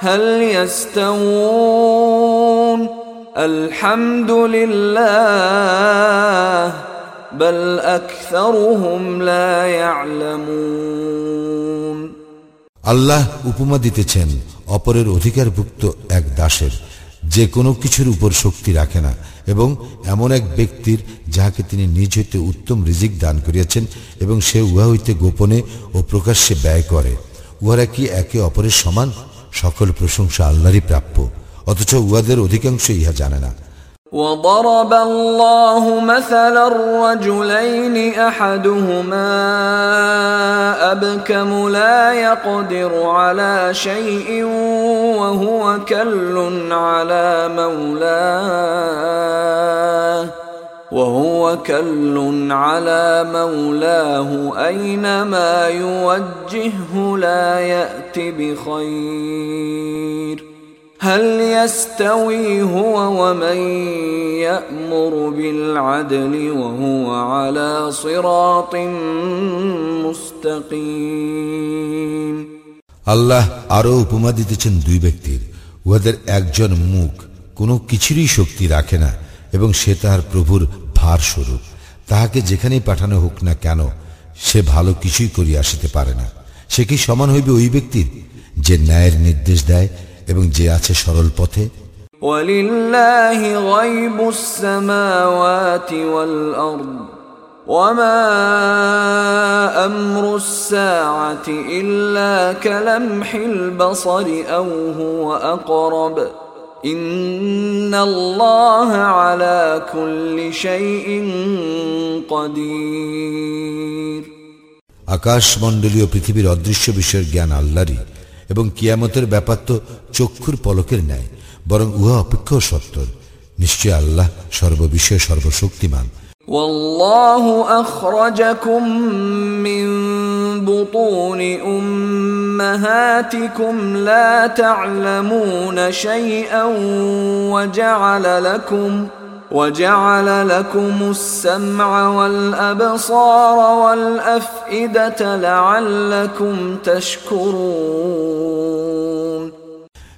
هل يستوون الحمد لله بل اكثرهم لا يعلمون আল্লাহ উপমা দিতেছেন অপরের অধিকারভুক্ত এক দাসের যে কোনো কিছুর উপর শক্তি রাখে না এবং এমন এক ব্যক্তির যাহাকে তিনি নিজ হইতে উত্তম রিজিক দান করিয়াছেন এবং সে উহা হইতে গোপনে ও প্রকাশ্যে ব্যয় করে উহারা কি একে অপরের সমান সকল প্রশংসা আল্লাহরই প্রাপ্য অথচ উহাদের অধিকাংশ ইহা জানে না وضرب الله مثلا رجلين احدهما ابكم لا يقدر على شيء وهو كل على مولاه وهو كل على مولاه اينما يوجهه لا يات بخير هل يستوي هو ومن يامر بالعدل وهو على صراط مستقيم আল্লাহ আরো উপমা দিতেছেন দুই ব্যক্তির উহাদের একজন মুখ কোনো কিছুরই শক্তি রাখে না এবং সে তাহার প্রভুর ভার স্বরূপ তাহাকে যেখানেই পাঠানো হোক না কেন সে ভালো কিছুই করিয়া আসিতে পারে না সে কি সমান হইবে ওই ব্যক্তির যে ন্যায়ের নির্দেশ দেয় এবং যে আছে সরল পথে ولله غيب السماوات والأرض وما أمر الساعة إلا كلمح البصر أو هو أقرب إن الله على كل شيء قدير আকাশমণ্ডলীয় পৃথিবীর অদৃশ্য বিষয়ের জ্ঞান আল্লাহরই এবং কিয়ামতের ব্যাপার তো চক্ষুর পলকের ন্যায় বরং উহা অপেক্ষাও সত্তর নিশ্চয় আল্লাহ সর্ববিষয়ে সর্বশক্তিমান والله أخرجكم من بطون أمهاتكم لا تعلمون شيئا وجعل لكم وجعل لكم السمع والأبصار والأفئدة لعلكم تشكرون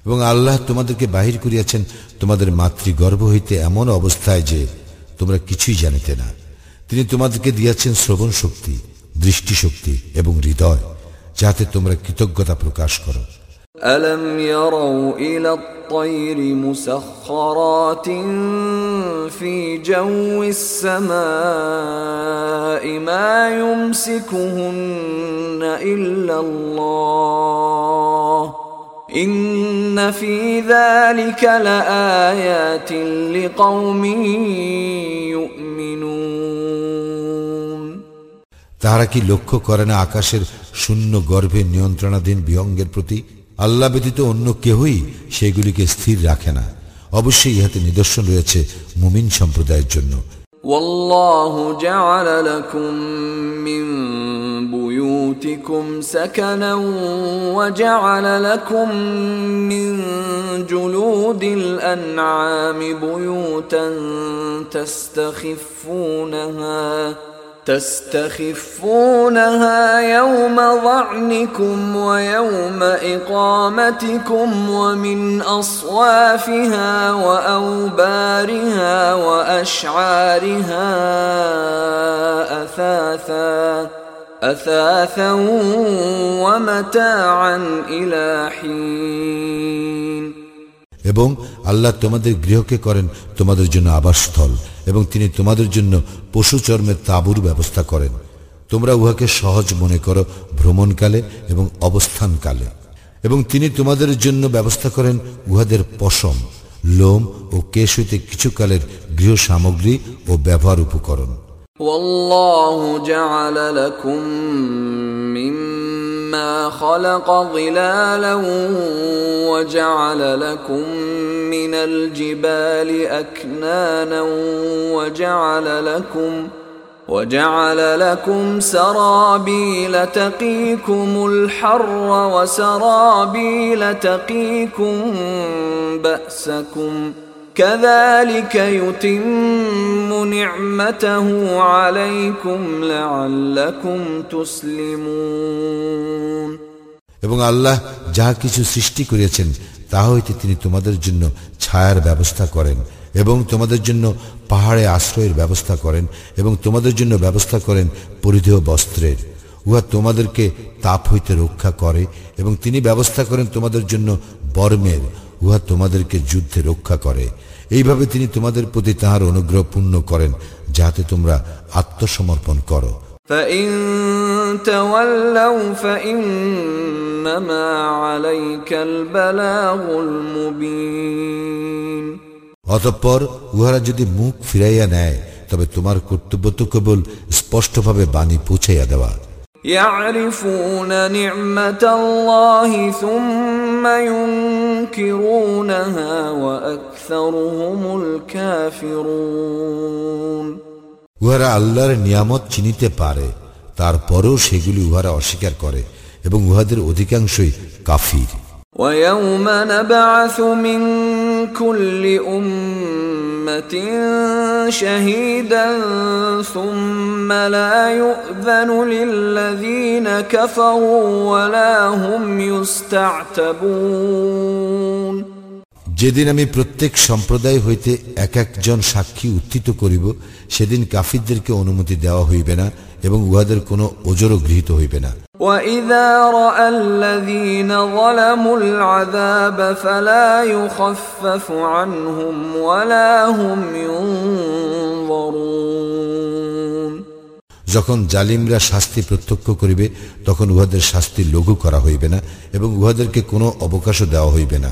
এবং আল্লাহ তোমাদেরকে বাহির করিয়াছেন তোমাদের মাতৃগর্ভ হইতে এমন অবস্থায় যে তোমরা কিছুই জানিতে না তিনি তোমাদেরকে দিয়াছেন শ্রবণ শক্তি দৃষ্টিশক্তি এবং হৃদয় যাতে তোমরা কৃতজ্ঞতা প্রকাশ করো ألم يروا إلى الطير مسخرات في جو السماء ما يمسكهن إلا الله إن في ذلك لآيات لقوم يؤمنون তাহারা কি লক্ষ্য করে না আকাশের শূন্য গর্ভে নিয়ন্ত্রণাধীন বিহঙ্গের প্রতি আল্লাহ ব্যতীত অন্য কেহই সেগুলিকে স্থির রাখে না অবশ্যই ইহাতে নিদর্শন রয়েছে মুমিন সম্প্রদায়ের জন্য والله جعل لكم من بيوتكم سكنا وجعل لكم من جلود الأنعام بيوتا تستخفونها تستخفونها يوم ظعنكم ويوم إقامتكم ومن أصوافها وأوبارها وأشعارها أثاثا أثاثا ومتاعا إلى حين. এবং আল্লাহ তোমাদের গৃহকে করেন তোমাদের জন্য আবাসস্থল এবং তিনি তোমাদের জন্য পশু চর্মের তাঁবুর ব্যবস্থা করেন তোমরা উহাকে সহজ মনে করো ভ্রমণকালে এবং অবস্থানকালে এবং তিনি তোমাদের জন্য ব্যবস্থা করেন উহাদের পশম লোম ও কেশ হইতে কিছুকালের গৃহ সামগ্রী ও ব্যবহার উপকরণ والله جعل لكم مما خلق ظلالا وجعل لكم من الجبال أكنانا وجعل لكم وجعل لكم سرابيل تقيكم الحر وسرابيل تقيكم بأسكم كذلك يتم نعمته عليكم لعلكم تسلمون এবং আল্লাহ যাহা কিছু সৃষ্টি করিয়াছেন তাহা হইতে তিনি তোমাদের জন্য ছায়ার ব্যবস্থা করেন এবং তোমাদের জন্য পাহাড়ে আশ্রয়ের ব্যবস্থা করেন এবং তোমাদের জন্য ব্যবস্থা করেন পরিধেয় বস্ত্রের উহা তোমাদেরকে তাপ হইতে রক্ষা করে এবং তিনি ব্যবস্থা করেন তোমাদের জন্য বর্মের উহা তোমাদেরকে যুদ্ধে রক্ষা করে এইভাবে তিনি তোমাদের প্রতি তাহার অনুগ্রহ পূর্ণ করেন যাতে তোমরা আত্মসমর্পণ করো। অতঃপর উহারা যদি মুখ ফিরাইয়া নেয় তবে তোমার কর্তব্য তো কেবল স্পষ্টভাবে বাণী পৌঁছাইয়া দেওয়া। يعرفون نعمة الله ثم ينكرونها وأكثرهم الكافرون উহারা আল্লাহর নিয়ামত চিনিতে পারে তারপরেও সেগুলি উহারা অস্বীকার করে এবং উহাদের অধিকাংশই কাফির ويوم نبعث من كل أمة شهيدا ثم لا يؤذن للذين كفروا ولا هم يستعتبون. যেদিন আমি প্রত্যেক সম্প্রদায় হইতে এক একজন সাক্ষী উত্থিত করিব সেদিন কাফিরদেরকে অনুমতি দেওয়া হইবে না এবং উহাদের কোনো ওজরও গৃহীত হইবে না وإذا رأى الذين ظلموا العذاب فلا يخفف عنهم ولا هم ينظرون যখন জালিমরা শাস্তি প্রত্যক্ষ করিবে তখন উহাদের শাস্তি লঘু করা হইবে না এবং উহাদেরকে কোনো অবকাশও দেওয়া হইবে না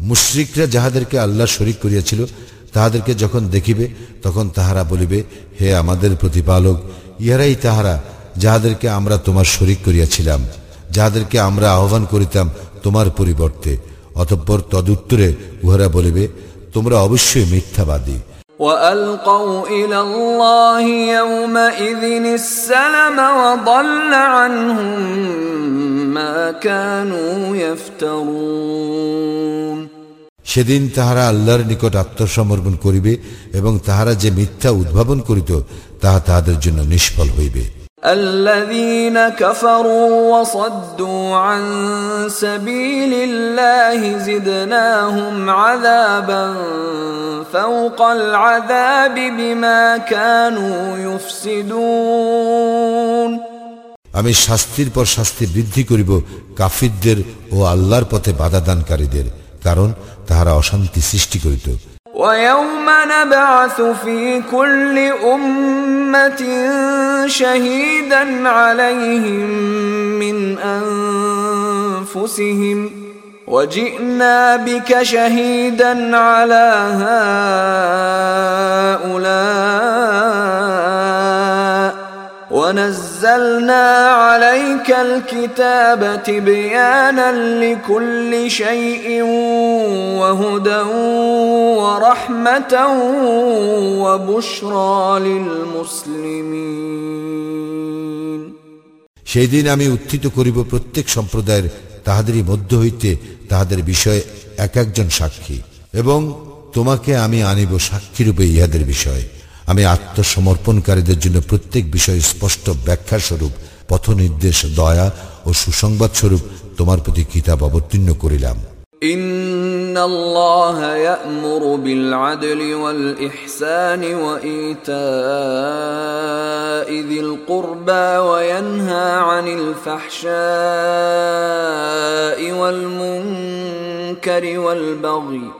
মুশরিকরা যাহাদেরকে আল্লাহ শরিক করিয়াছিল তাহাদেরকে যখন দেখিবে তখন তাহারা বলিবে হে আমাদের প্রতিপালক ইহারাই তাহারা যাহাদেরকে আমরা তোমার শরিক করিয়াছিলাম যাহাদেরকে আমরা আহ্বান করিতাম তোমার পরিবর্তে অতঃপর তদুত্তরে উহারা বলিবে তোমরা অবশ্যই মিথ্যাবাদী وألقوا إلى الله يومئذ السلم وضل عنهم ما كانوا يفترون সেদিন তাহারা আল্লাহর নিকট আত্মসমর্পণ করিবে এবং তাহারা যে মিথ্যা উদ্ভাবন করিত তাহা তাহাদের জন্য নিষ্ফল হইবে الذين كفروا وصدوا عن سبيل الله زدناهم عذابا فوق العذاب بما كانوا يفسدون আমি শাস্তির পর শাস্তি বৃদ্ধি করিব কাফিরদের ও আল্লাহর পথে বাধা দানকারীদের কারণ তাহারা অশান্তি সৃষ্টি করিত ويوم نبعث في كل أمة شهيدا عليهم من أنفسهم وجئنا بك شهيدا على هؤلاء ونزلنا عليك الكتاب تبيانا لكل شيء وهدى ورحمة وبشرى للمسلمين সেই দিন আমি উত্থিত করিব প্রত্যেক সম্প্রদায়ের তাহাদেরই মধ্য হইতে তাহাদের বিষয়ে এক একজন সাক্ষী এবং তোমাকে আমি আনিব সাক্ষীরূপে ইহাদের বিষয় আমি আত্মসমর্পণকারীদের জন্য প্রত্যেক বিষয়ে স্পষ্ট ব্যাখ্যা স্বরূপ পথ নির্দেশ দয়া ও সুসংবাদ স্বরূপ তোমার প্রতি কিতাব অবতীর্ণ করিলাম إن الله يأمر بالعدل والإحسان وإيتاء ذي القربى وينهى عن الفحشاء والمنكر والبغي يعظكم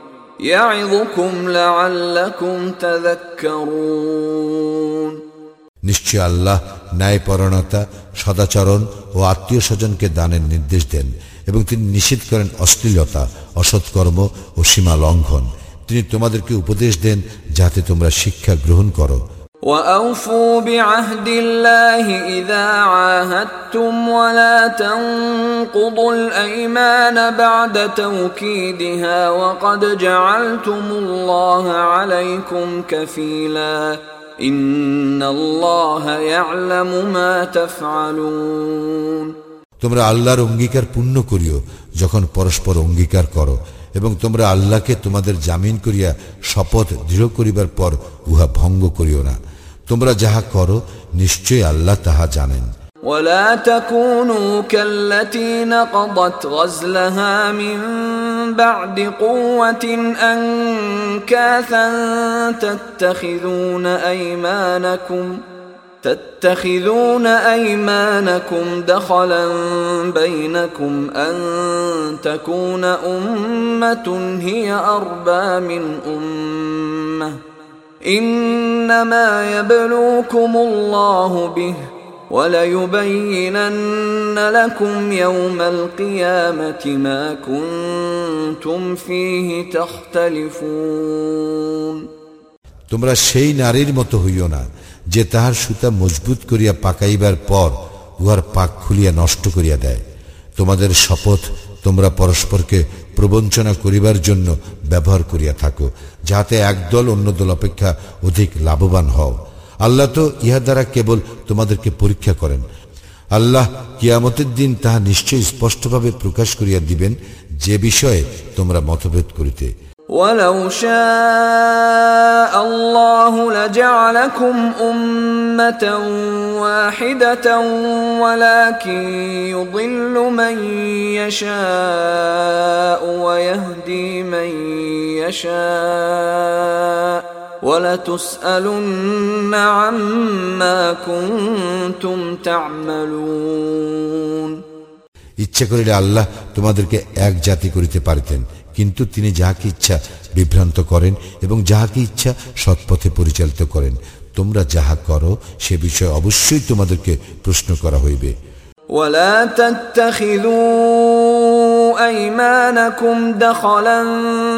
لعلكم تذكرون নিশ্চয় আল্লাহ ন্যায়পরণতা সদাচরণ ও আত্মীয় স্বজনকে দানের নির্দেশ দেন এবং তিনি নিষেধ করেন অশ্লীলতা, অসৎকর্ম ও সীমা লঙ্ঘন। তিনি তোমাদেরকে উপদেশ দেন যাতে তোমরা শিক্ষা গ্রহণ করো। وأوفوا بعهد الله إذا عاهدتم ولا تنقضوا الأيمان بعد توكيدها وقد جعلتم الله عليكم كفيلا إن الله يعلم ما تفعلون তোমরা আল্লাহর অঙ্গীকার পূর্ণ করিও যখন পরস্পর অঙ্গীকার করো এবং তোমরা আল্লাহকে তোমাদের জামিন করিয়া শপথ দৃঢ় করিবার পর উহা ভঙ্গ করিও না তোমরা যাহা করো নিশ্চয়ই আল্লাহ তাহা জানেন ولا تكونوا كالتي نقضت غزلها من بعد قوة أنكاثا تتخذون أيمانكم تتخذون أيمانكم دخلا بينكم أن تكون أمة هي أربى من أمة إنما يبلوكم الله به وليبينن لكم يوم القيامة ما كنتم فيه تختلفون তোমরা সেই নারীর মতো হইও না যে তাহার সুতা মজবুত করিয়া পাকাইবার পর উহার পাক খুলিয়া নষ্ট করিয়া দেয় তোমাদের শপথ তোমরা পরস্পরকে প্রবঞ্চনা করিবার জন্য ব্যবহার করিয়া থাকো, যাহাতে একদল অন্য দল অপেক্ষা অধিক লাভবান হও। আল্লাহ তো ইহা দ্বারা কেবল তোমাদেরকে পরীক্ষা করেন। আল্লাহ কিয়ামতের দিন তাহা নিশ্চয়ই স্পষ্টভাবে প্রকাশ করিয়া দিবেন যে বিষয়ে তোমরা মতভেদ করিতে। ولو شاء الله لجعلكم أمة واحدة ولكن يضل من يشاء ويهدي من يشاء ولتسألن عما كنتم تعملون ইচ্ছা করিলে আল্লাহ তোমাদেরকে এক জাতি করিতে পারিতেন কিন্তু তিনি যাহাকে ইচ্ছা বিভ্রান্ত করেন এবং যাহাকে ইচ্ছা সৎপথে পরিচালিত করেন তোমরা যাহা করো সে বিষয়ে অবশ্যই তোমাদেরকে প্রশ্ন করা হইবে ولا تتخذوا أيمانكم دخلا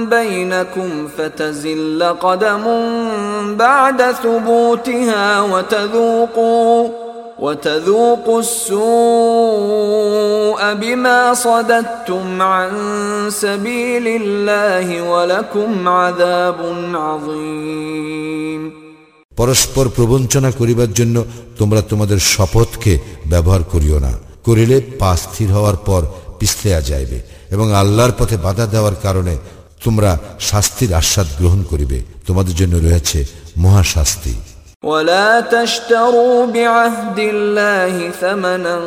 بينكم فتزل قدم بعد ثبوتها وتذوقوا وتذوقوا السوء بما صددتم عن سبيل الله ولكم عذاب عظيم পরস্পর প্রবঞ্চনা করিবার জন্য তোমরা তোমাদের শপথকে ব্যবহার করিও না করিলে পা স্থির হওয়ার পর পিছলেয়া যাইবে এবং আল্লাহর পথে বাধা দেওয়ার কারণে তোমরা শাস্তির আস্বাদ গ্রহণ করিবে তোমাদের জন্য রয়েছে মহাশাস্তি ولا تشتروا بعهد الله ثمنا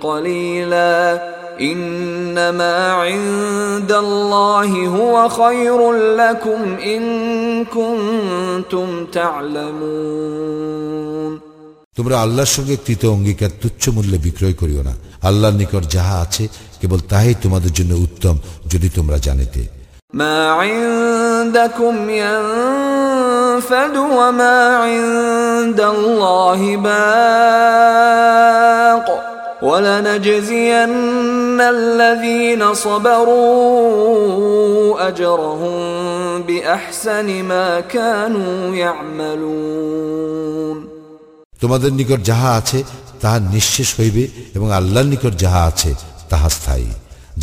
قليلا انما عند الله هو خير لكم ان كنتم تعلمون তোমরা আল্লাহর সঙ্গে কৃত অঙ্গীকার তুচ্ছ মূল্যে বিক্রয় করিও না আল্লাহর নিকট যাহা আছে কেবল তাহাই তোমাদের জন্য উত্তম যদি তোমরা জানিতে ما عندكم ينفد وما عند الله باق ولنجزين الذين صبروا اجرهم باحسن ما كانوا يعملون তোমাদের নিকট যাহা আছে তাহা নিঃশেষ হইবে এবং আল্লাহর নিকট যাহা আছে তাহা স্থায়ী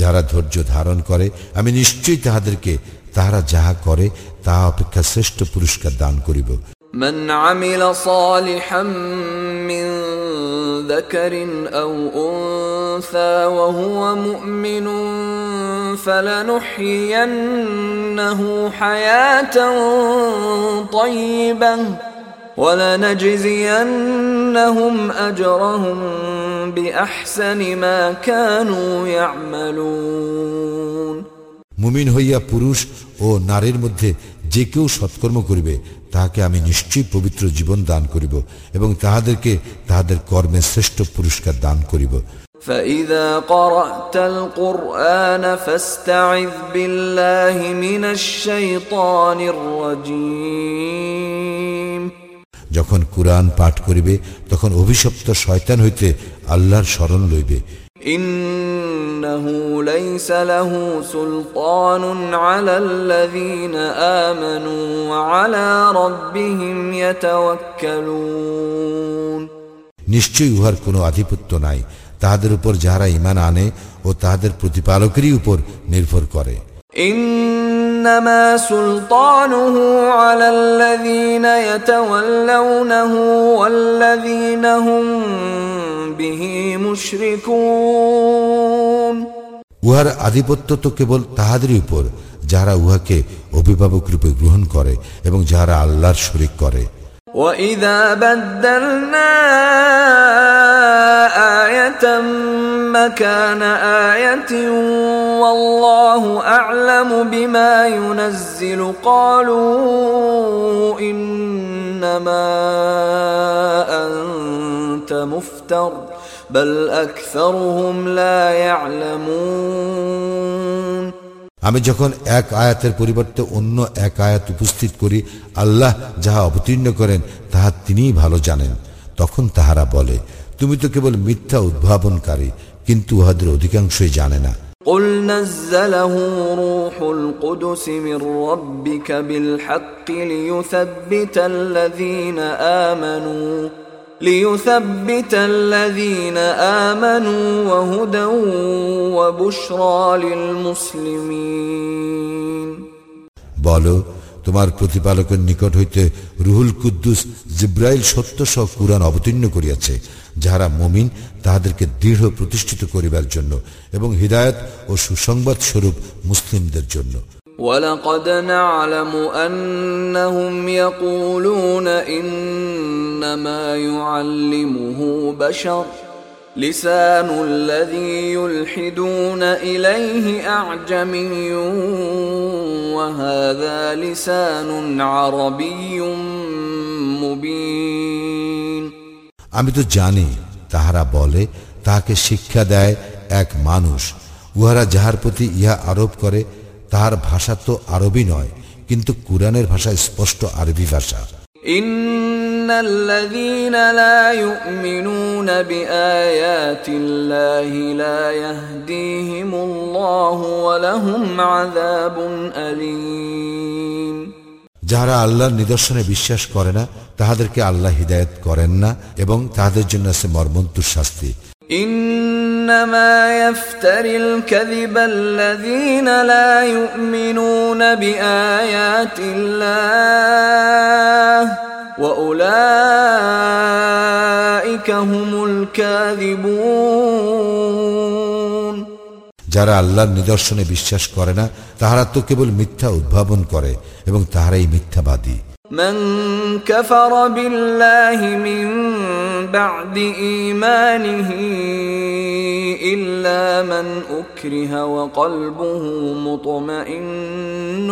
যারা ধৈর্য ধারণ করে আমি নিশ্চয়ই তাহাদেরকে তাহারা যাহা করে তাহা অপেক্ষা শ্রেষ্ঠ পুরস্কার দান করিব من عمل صالحا من ذكر او انثى وهو مؤمن فلنحيينه حياه طيبه ولنجزينهم اجرهم باحسن ما كانوا يعملون মুমিন হইয়া পুরুষ ও নারীর মধ্যে যে কেউ সৎকর্ম করিবে তাহাকে আমি নিশ্চয়ই পবিত্র জীবন দান করিব এবং তাহাদেরকে তাহাদের কর্মে শ্রেষ্ঠ পুরস্কার দান করিব فإذا قرأت القرآن فاستعذ بالله من الشيطان الرجيم যখন কুরআন পাঠ করিবে তখন অভিশপ্ত শয়তান হইতে আল্লাহর শরণ লইবে إنه ليس له سلطان على الذين آمنوا وعلى ربهم يتوكلون নিশ্চয়ই উহার কোনো আধিপত্য নাই তাহাদের উপর যাহারা ইমান আনে ও তাহাদের প্রতিপালকেরই উপর নির্ভর করে إنما سلطانه على الذين يتولونه والذين هم به مشركون উহার আধিপত্য তো কেবল তাহাদেরই উপর যাহারা উহাকে অভিভাবক রূপে গ্রহণ করে এবং যাহারা আল্লাহর শরিক করে وإذا بدلنا آية مكان آية والله أعلم بما ينزل قالوا إنما أنت مفتر بل أكثرهم لا يعلمون আমি যখন এক আয়াতের পরিবর্তে অন্য এক আয়াত উপস্থিত করি আল্লাহ যাহা অবতীর্ণ করেন তাহা তিনিই ভালো জানেন তখন তাহারা বলে তুমি তো কেবল মিথ্যা উদ্ভাবনকারী কিন্তু উহাদের অধিকাংশই জানে না قل نزله روح القدس من ربك بالحق ليثبت الذين آمنوا ليثبت الذين آمنوا وهدى وبشرى للمسلمين. বলো তোমার প্রতিপালকের নিকট হইতে রুহুল কুদ্দুস জিব্রাইল সত্য সহ কুরআন অবতীর্ণ করিয়াছে যাহারা মমিন তাহাদেরকে দৃঢ় প্রতিষ্ঠিত করিবার জন্য এবং হৃদায়ত ও সুসংবাদ স্বরূপ মুসলিমদের জন্য ولقد نعلم أنهم يقولون إنما يعلمه بشر لسان الذي يلحدون إليه أعجمي وهذا لسان عربي مبين আমি তো জানি তাহারা বলে তাহাকে শিক্ষা দেয় এক মানুষ উহারা যাহার প্রতি ইহা আরোপ করে তাহার ভাষা তো আরবি নয় কিন্তু কুরআনের ভাষা স্পষ্ট আরবি ভাষা إن الذين لا يؤمنون بآيات الله لا يهديهم الله ولهم عذاب أليم যাহারা আল্লাহর নিদর্শনে বিশ্বাস করে না তাহাদেরকে আল্লাহ হিদায়ত করেন না এবং তাহাদের জন্য আছে মর্মন্তুর শাস্তি إنما يفتري الكذب الذين لا يؤمنون بآيات الله وأولئك هم الكاذبون যারা আল্লাহর নিদর্শনে বিশ্বাস করে না তাহারা তো কেবল মিথ্যা উদ্ভাবন করে এবং তাহারাই মিথ্যাবাদী من كفر بالله من بعد إيمانه إلا من أكره وقلبه مطمئن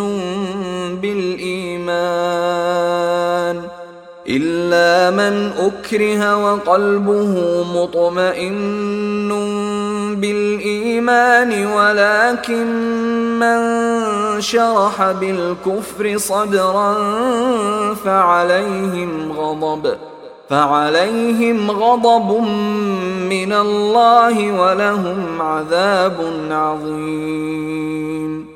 بالإيمان إلا من أكره وقلبه مطمئن بالإيمان ولكن من شرح بالكفر صدرا فعليهم غضب. فعليهم غضب من الله ولهم عذاب عظيم.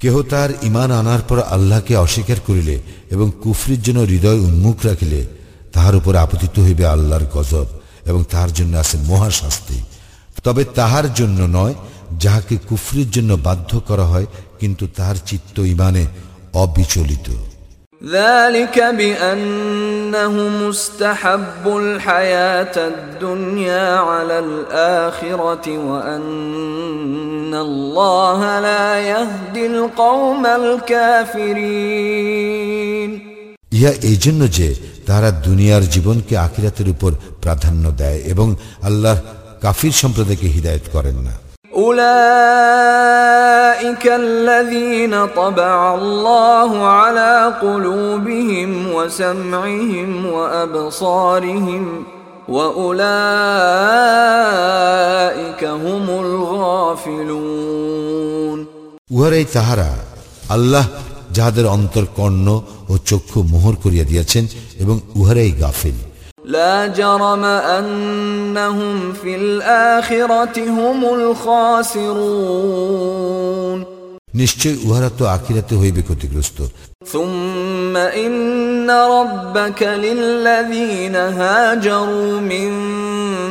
কেহ তার ইমান আনার পর আল্লাহকে অস্বীকার করিলে এবং কুফরির জন্য হৃদয় উন্মুখ রাখিলে, তাহার উপর আপতিত হইবে আল্লাহর গজব এবং তাহার জন্য আছে মহাশাস্তি। তবে তাহার জন্য নয়, যাহাকে কুফরির জন্য বাধ্য করা হয়, কিন্তু তাহার চিত্ত ইমানে অবিচলিত। ذلك بأنهم استحبوا الحياة الدنيا على الآخرة وأن الله لا يهدي القوم الكافرين ইহা এই জন্য যে তাহারা দুনিয়ার জীবনকে আখিরাতের উপর প্রাধান্য দেয় এবং আল্লাহ কাফির সম্প্রদায়কে হিদায়ত করেন না أولئك الذين طبع الله على قلوبهم وسمعهم وأبصارهم وأولئك هم الغافلون উহারাই তাহারা আল্লাহ যাহাদের অন্তর কর্ণ ও চক্ষু মোহর করিয়া দিয়াছেন এবং উহারাই গাফিল لا جرم أنهم في الآخرة هم الخاسرون নিশ্চয় উহারা তো আখিরাতে হইবে ক্ষতিগ্রস্ত ثم إن ربك للذين هاجروا من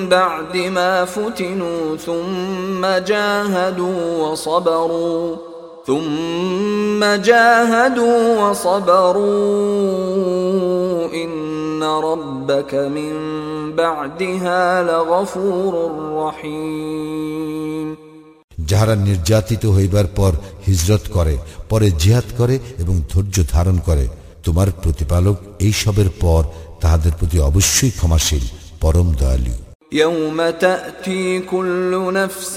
بعد ما فتنوا ثم جاهدوا وصبروا ثم جاهدوا وصبروا إن ربك من بعدها لغفور رحيم যাহারা নির্যাতিত হইবার পর হিজরত করে পরে জিহাদ করে এবং ধৈর্য ধারণ করে তোমার প্রতিপালক এই সবের পর তাহাদের প্রতি অবশ্যই ক্ষমাশীল পরম দয়ালু يوم تأتي كل نفس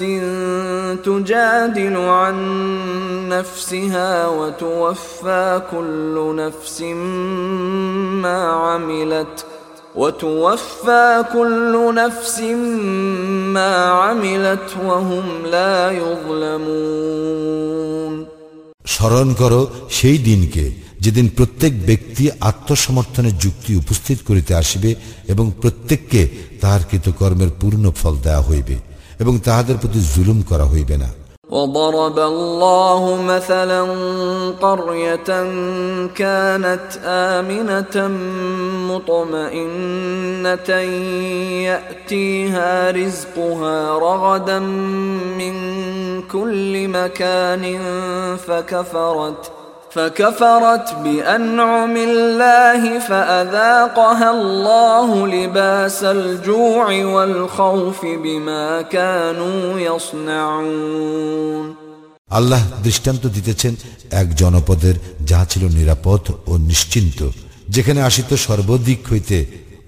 تجادل عن نفسها وتوفى كل نفس ما عملت وتوفى كل نفس ما عملت وهم لا يظلمون স্মরণ করো সেই দিনকে যেদিন প্রত্যেক ব্যক্তি আত্মসমর্থনের যুক্তি উপস্থিত করিতে আসিবে এবং প্রত্যেককে তাহার কৃতকর্মের পূর্ণ ফল দেয়া হইবে এবং তাহাদের প্রতি জুলুম করা হইবে না وضرب الله مثلا قرية كانت آمنة مطمئنة يأتيها رزقها رغدا من كل مكان فكفرت فكفرت بأنعم الله فأذاقها الله لباس الجوع والخوف بما كانوا يصنعون আল্লাহ দৃষ্টান্ত দিতেছেন এক জনপদের যাহা ছিল নিরাপদ ও নিশ্চিন্ত যেখানে আসিত সর্বদিক হইতে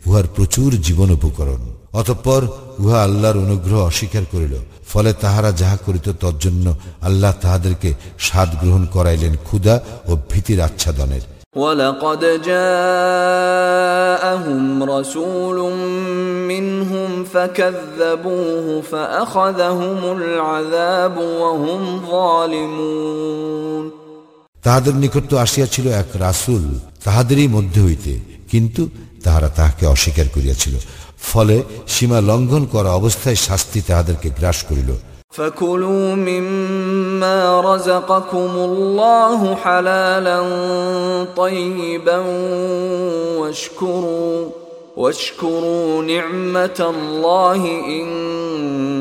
উহার প্রচুর জীবন উপকরণ অতঃপর উহা আল্লাহর অনুগ্রহ অস্বীকার করিল ফলে তাহারা যাহা করিত তজ্জন্য আল্লাহ তাহাদেরকে স্বাদ গ্রহণ করাইলেন ক্ষুদা ও ভীতির আচ্ছাদনের ولقد جاءهم رسول منهم فكذبوه فأخذهم العذاب وهم ظالمون তাহাদের নিকট তো আসিয়াছিল এক রাসুল তাহাদেরই মধ্যে হইতে কিন্তু তাহারা তাহাকে অস্বীকার করিয়াছিল ফলে সীমা লঙ্ঘন করা অবস্থায় শাস্তি তাহাদেরকে গ্রাস করিল فكلوا مما رزقكم الله حلالا طيبا واشكروا واشكروا نعمة الله إن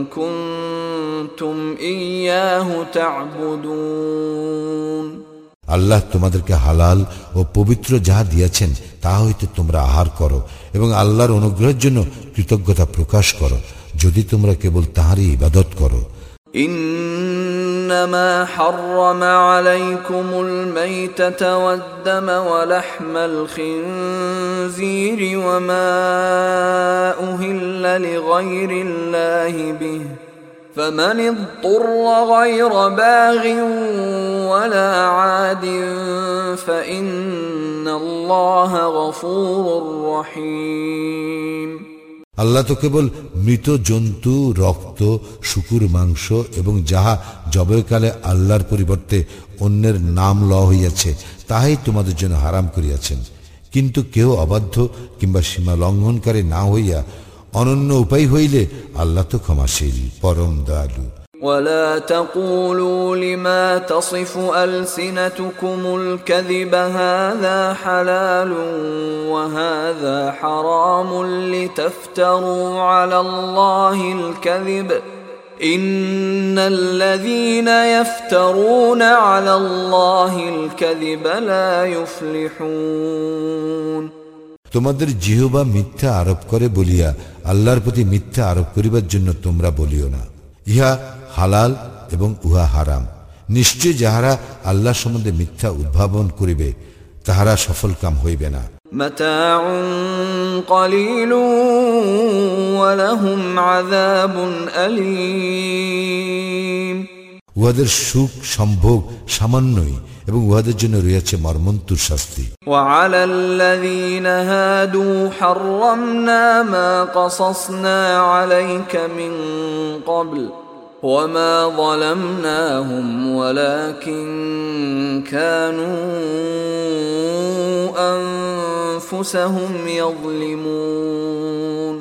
كنتم إياه تعبدون আল্লাহ তোমাদেরকে হালাল ও পবিত্র যাহা দিয়েছেন তাহা হইতে তোমরা আহার করো এবং আল্লাহর অনুগ্রহের জন্য কৃতজ্ঞতা প্রকাশ করো যদি তোমরা কেবল তাহারই ইবাদত করো إنما حرم عليكم الميتة والدم ولحم الخنزير وما أهل لغير الله به فمن اضطر غير باغ ولا عاد فإن الله غفور رحيم আল্লাহ তো কেবল মৃত জন্তু রক্ত শুকুর মাংস এবং যাহা জবয়কালে আল্লাহর পরিবর্তে অন্যের নাম ল হইয়াছে তাহাই তোমাদের জন্য হারাম করিয়াছেন কিন্তু কেউ অবাধ্য কিংবা সীমা লঙ্ঘনকারী না হইয়া অনন্য উপায় হইলে আল্লাহ তো ক্ষমাশীল পরম দয়ালু ولا تقولوا لما تصف ألسنتكم الكذب هذا حلال وهذا حرام لتفتروا على الله الكذب إن الذين يفترون على الله الكذب لا يفلحون তোমাদের জিহবা মিথ্যা আরোপ করে বলিয়া আল্লাহর প্রতি মিথ্যা আরোপ করিবার জন্য তোমরা বলিও না ইহা হালাল এবং উহা হারাম নিশ্চয় যাহারা আল্লাহ সম্বন্ধে মিথ্যা উদ্ভাবন করিবে তাহারা সফল কাম হইবে না متاع قليل ولهم عذاب أليم উহাদের সুখ সম্ভোগ সামান্যই এবং উহাদের জন্য রয়েছে মর্মন্তুর শাস্তি وعلى الذين هادوا حرمنا ما قصصنا عليك من قبل وما ظلمناهم ولكن كانوا أنفسهم يظلمون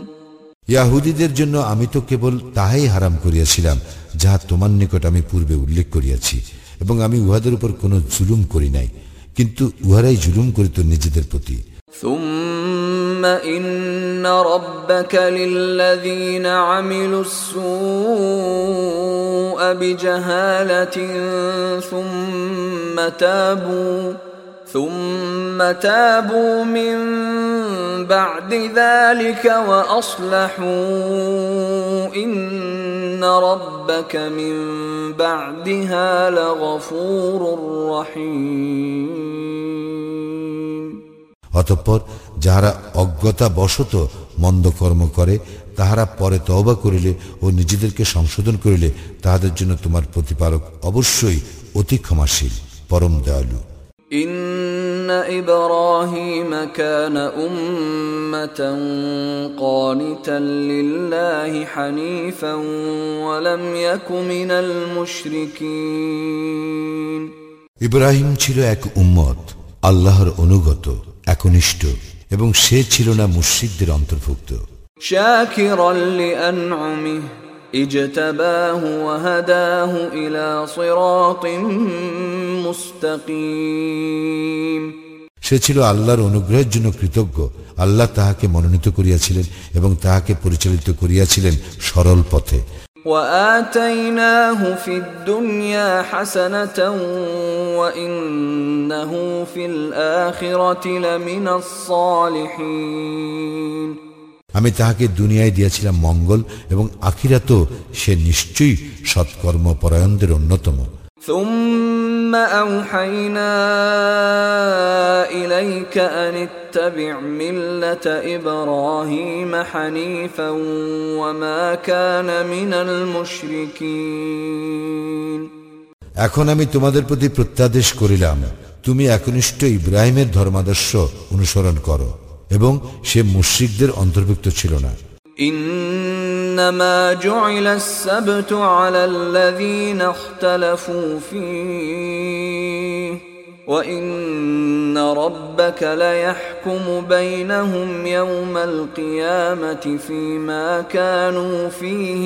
ইয়াহুদীদের জন্য আমি তো কেবল তাহাই হারাম করিয়াছিলাম যাহা তোমার নিকট আমি পূর্বে উল্লেখ করিয়াছি এবং আমি উহাদের উপর কোনো জুলুম করি নাই কিন্তু উহারাই জুলুম করিত নিজেদের প্রতি ثم إن ربك للذين عملوا السوء بجهالة ثم تابوا ثم تابوا من بعد ذلك وأصلحوا إن ربك من بعدها لغفور رحيم অতঃপর যাহারা অজ্ঞতা বশত মন্দ কর্ম করে তাহারা পরে তওবা করিলে ও নিজেদেরকে সংশোধন করিলে তাহাদের জন্য তোমার প্রতিপালক অবশ্যই অতি ক্ষমাশীল পরম দয়ালু إن إبراهيم كان أمة قانتا لله حنيفا ولم يك من المشركين ইব্রাহিম ছিল এক উম্মত আল্লাহর অনুগত একনিষ্ঠ এবং সে ছিল না মুশ্রিকদের অন্তর্ভুক্ত شاكرا لأنعمه اجتباه وهداه إلى صراط مستقيم সে ছিল আল্লাহর অনুগ্রহের জন্য কৃতজ্ঞ আল্লাহ তাহাকে মনোনীত করিয়াছিলেন এবং তাহাকে পরিচালিত করিয়াছিলেন সরল পথে وآتيناه في الدنيا حسنة وإنه في الآخرة لمن الصالحين আমি তাহাকে দুনিয়ায় দিয়েছিলাম মঙ্গল এবং আখিরাতও সে নিশ্চয়ই সৎকর্ম পরায়ণদের অন্যতম ثم أوحينا إليك أن اتبع ملة إبراهيم حنيفا وما كان من المشركين এখন আমি তোমাদের প্রতি প্রত্যাদেশ করিলাম তুমি একনিষ্ঠ ইব্রাহিমের ধর্মাদর্শ অনুসরণ করো এবং সে মুশ্রিকদের অন্তর্ভুক্ত ছিল না إنما جعل السبت على الذين اختلفوا فيه وإن ربك ليحكم بينهم يوم القيامة فيما كانوا فيه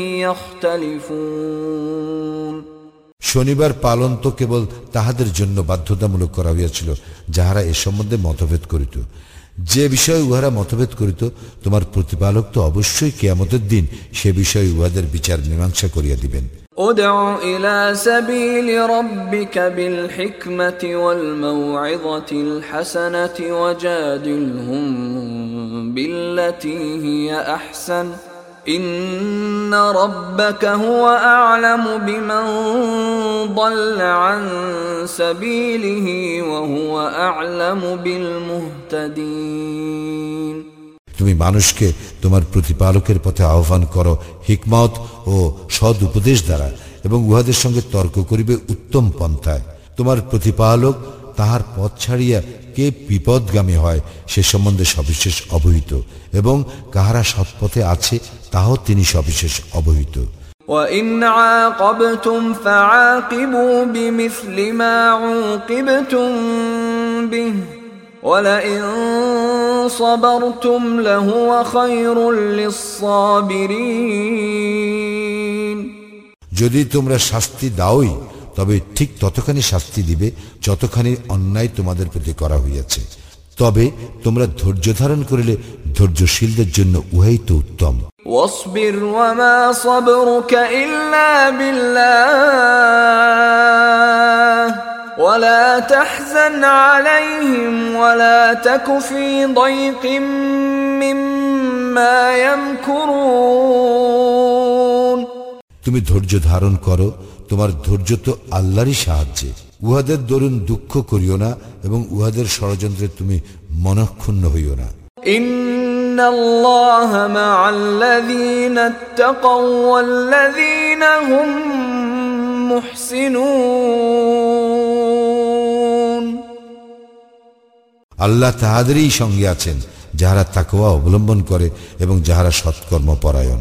يختلفون শনিবার পালন তো কেবল তাহাদের জন্য বাধ্যতামূলক করা হইয়াছিল যাহারা এ সম্বন্ধে মতভেদ করিত যে বিষয়ে উহারা মতভেদ করিত তোমার প্রতিপালক তো অবশ্যই কেয়ামতের দিন সে বিষয়ে উহাদের বিচার মীমাংসা করিয়া দিবেন ادع إلى سبيل ربك بالحكمة والموعظة الحسنة وجادلهم بالتي هي أحسن إن ربك هو أعلم بمن ضل عن سبيله وهو أعلم بالمهتدين তুমি মানুষকে তোমার প্রতিপালকের পথে আহ্বান করো হিকমত ও সদ উপদেশ দ্বারা এবং উহাদের সঙ্গে তর্ক করিবে উত্তম পন্থায় তোমার প্রতিপালক তাহার পথ ছাড়িয়া কে বিপদগামী হয় সে সম্বন্ধে সবিশেষ অবহিত এবং কাহারা সৎপথে আছে তাহাও তিনি সবিশেষ অবহিত وإن عاقبتم فعاقبوا بمثل ما عوقبتم به ولئن صبرتم لهو خير للصابرين যদি তোমরা শাস্তি দাওই তবে ঠিক ততখানি শাস্তি দিবে যতখানি অন্যায় তোমাদের প্রতি করা হইয়াছে তবে তোমরা ধৈর্য ধারণ করিলে ধৈর্যশীলদের জন্য উহাই তো উত্তম واصبر وما صبرك إلا بالله ولا تحزن عليهم ولا تك في ضيق مما يمكرون তুমি ধৈর্য ধারণ করো তোমার ধৈর্য তো আল্লাহরই সাহায্যে উহাদের দরুন দুঃখ করিও না এবং উহাদের ষড়যন্ত্রে তুমি মনক্ষুণ্ণ হইও না إن الله مع الذين اتقوا والذين هم محسنون আল্লাহ তাহাদেরই সঙ্গে আছেন যাহারা তাকওয়া অবলম্বন করে এবং যাহারা সৎকর্ম পরায়ণ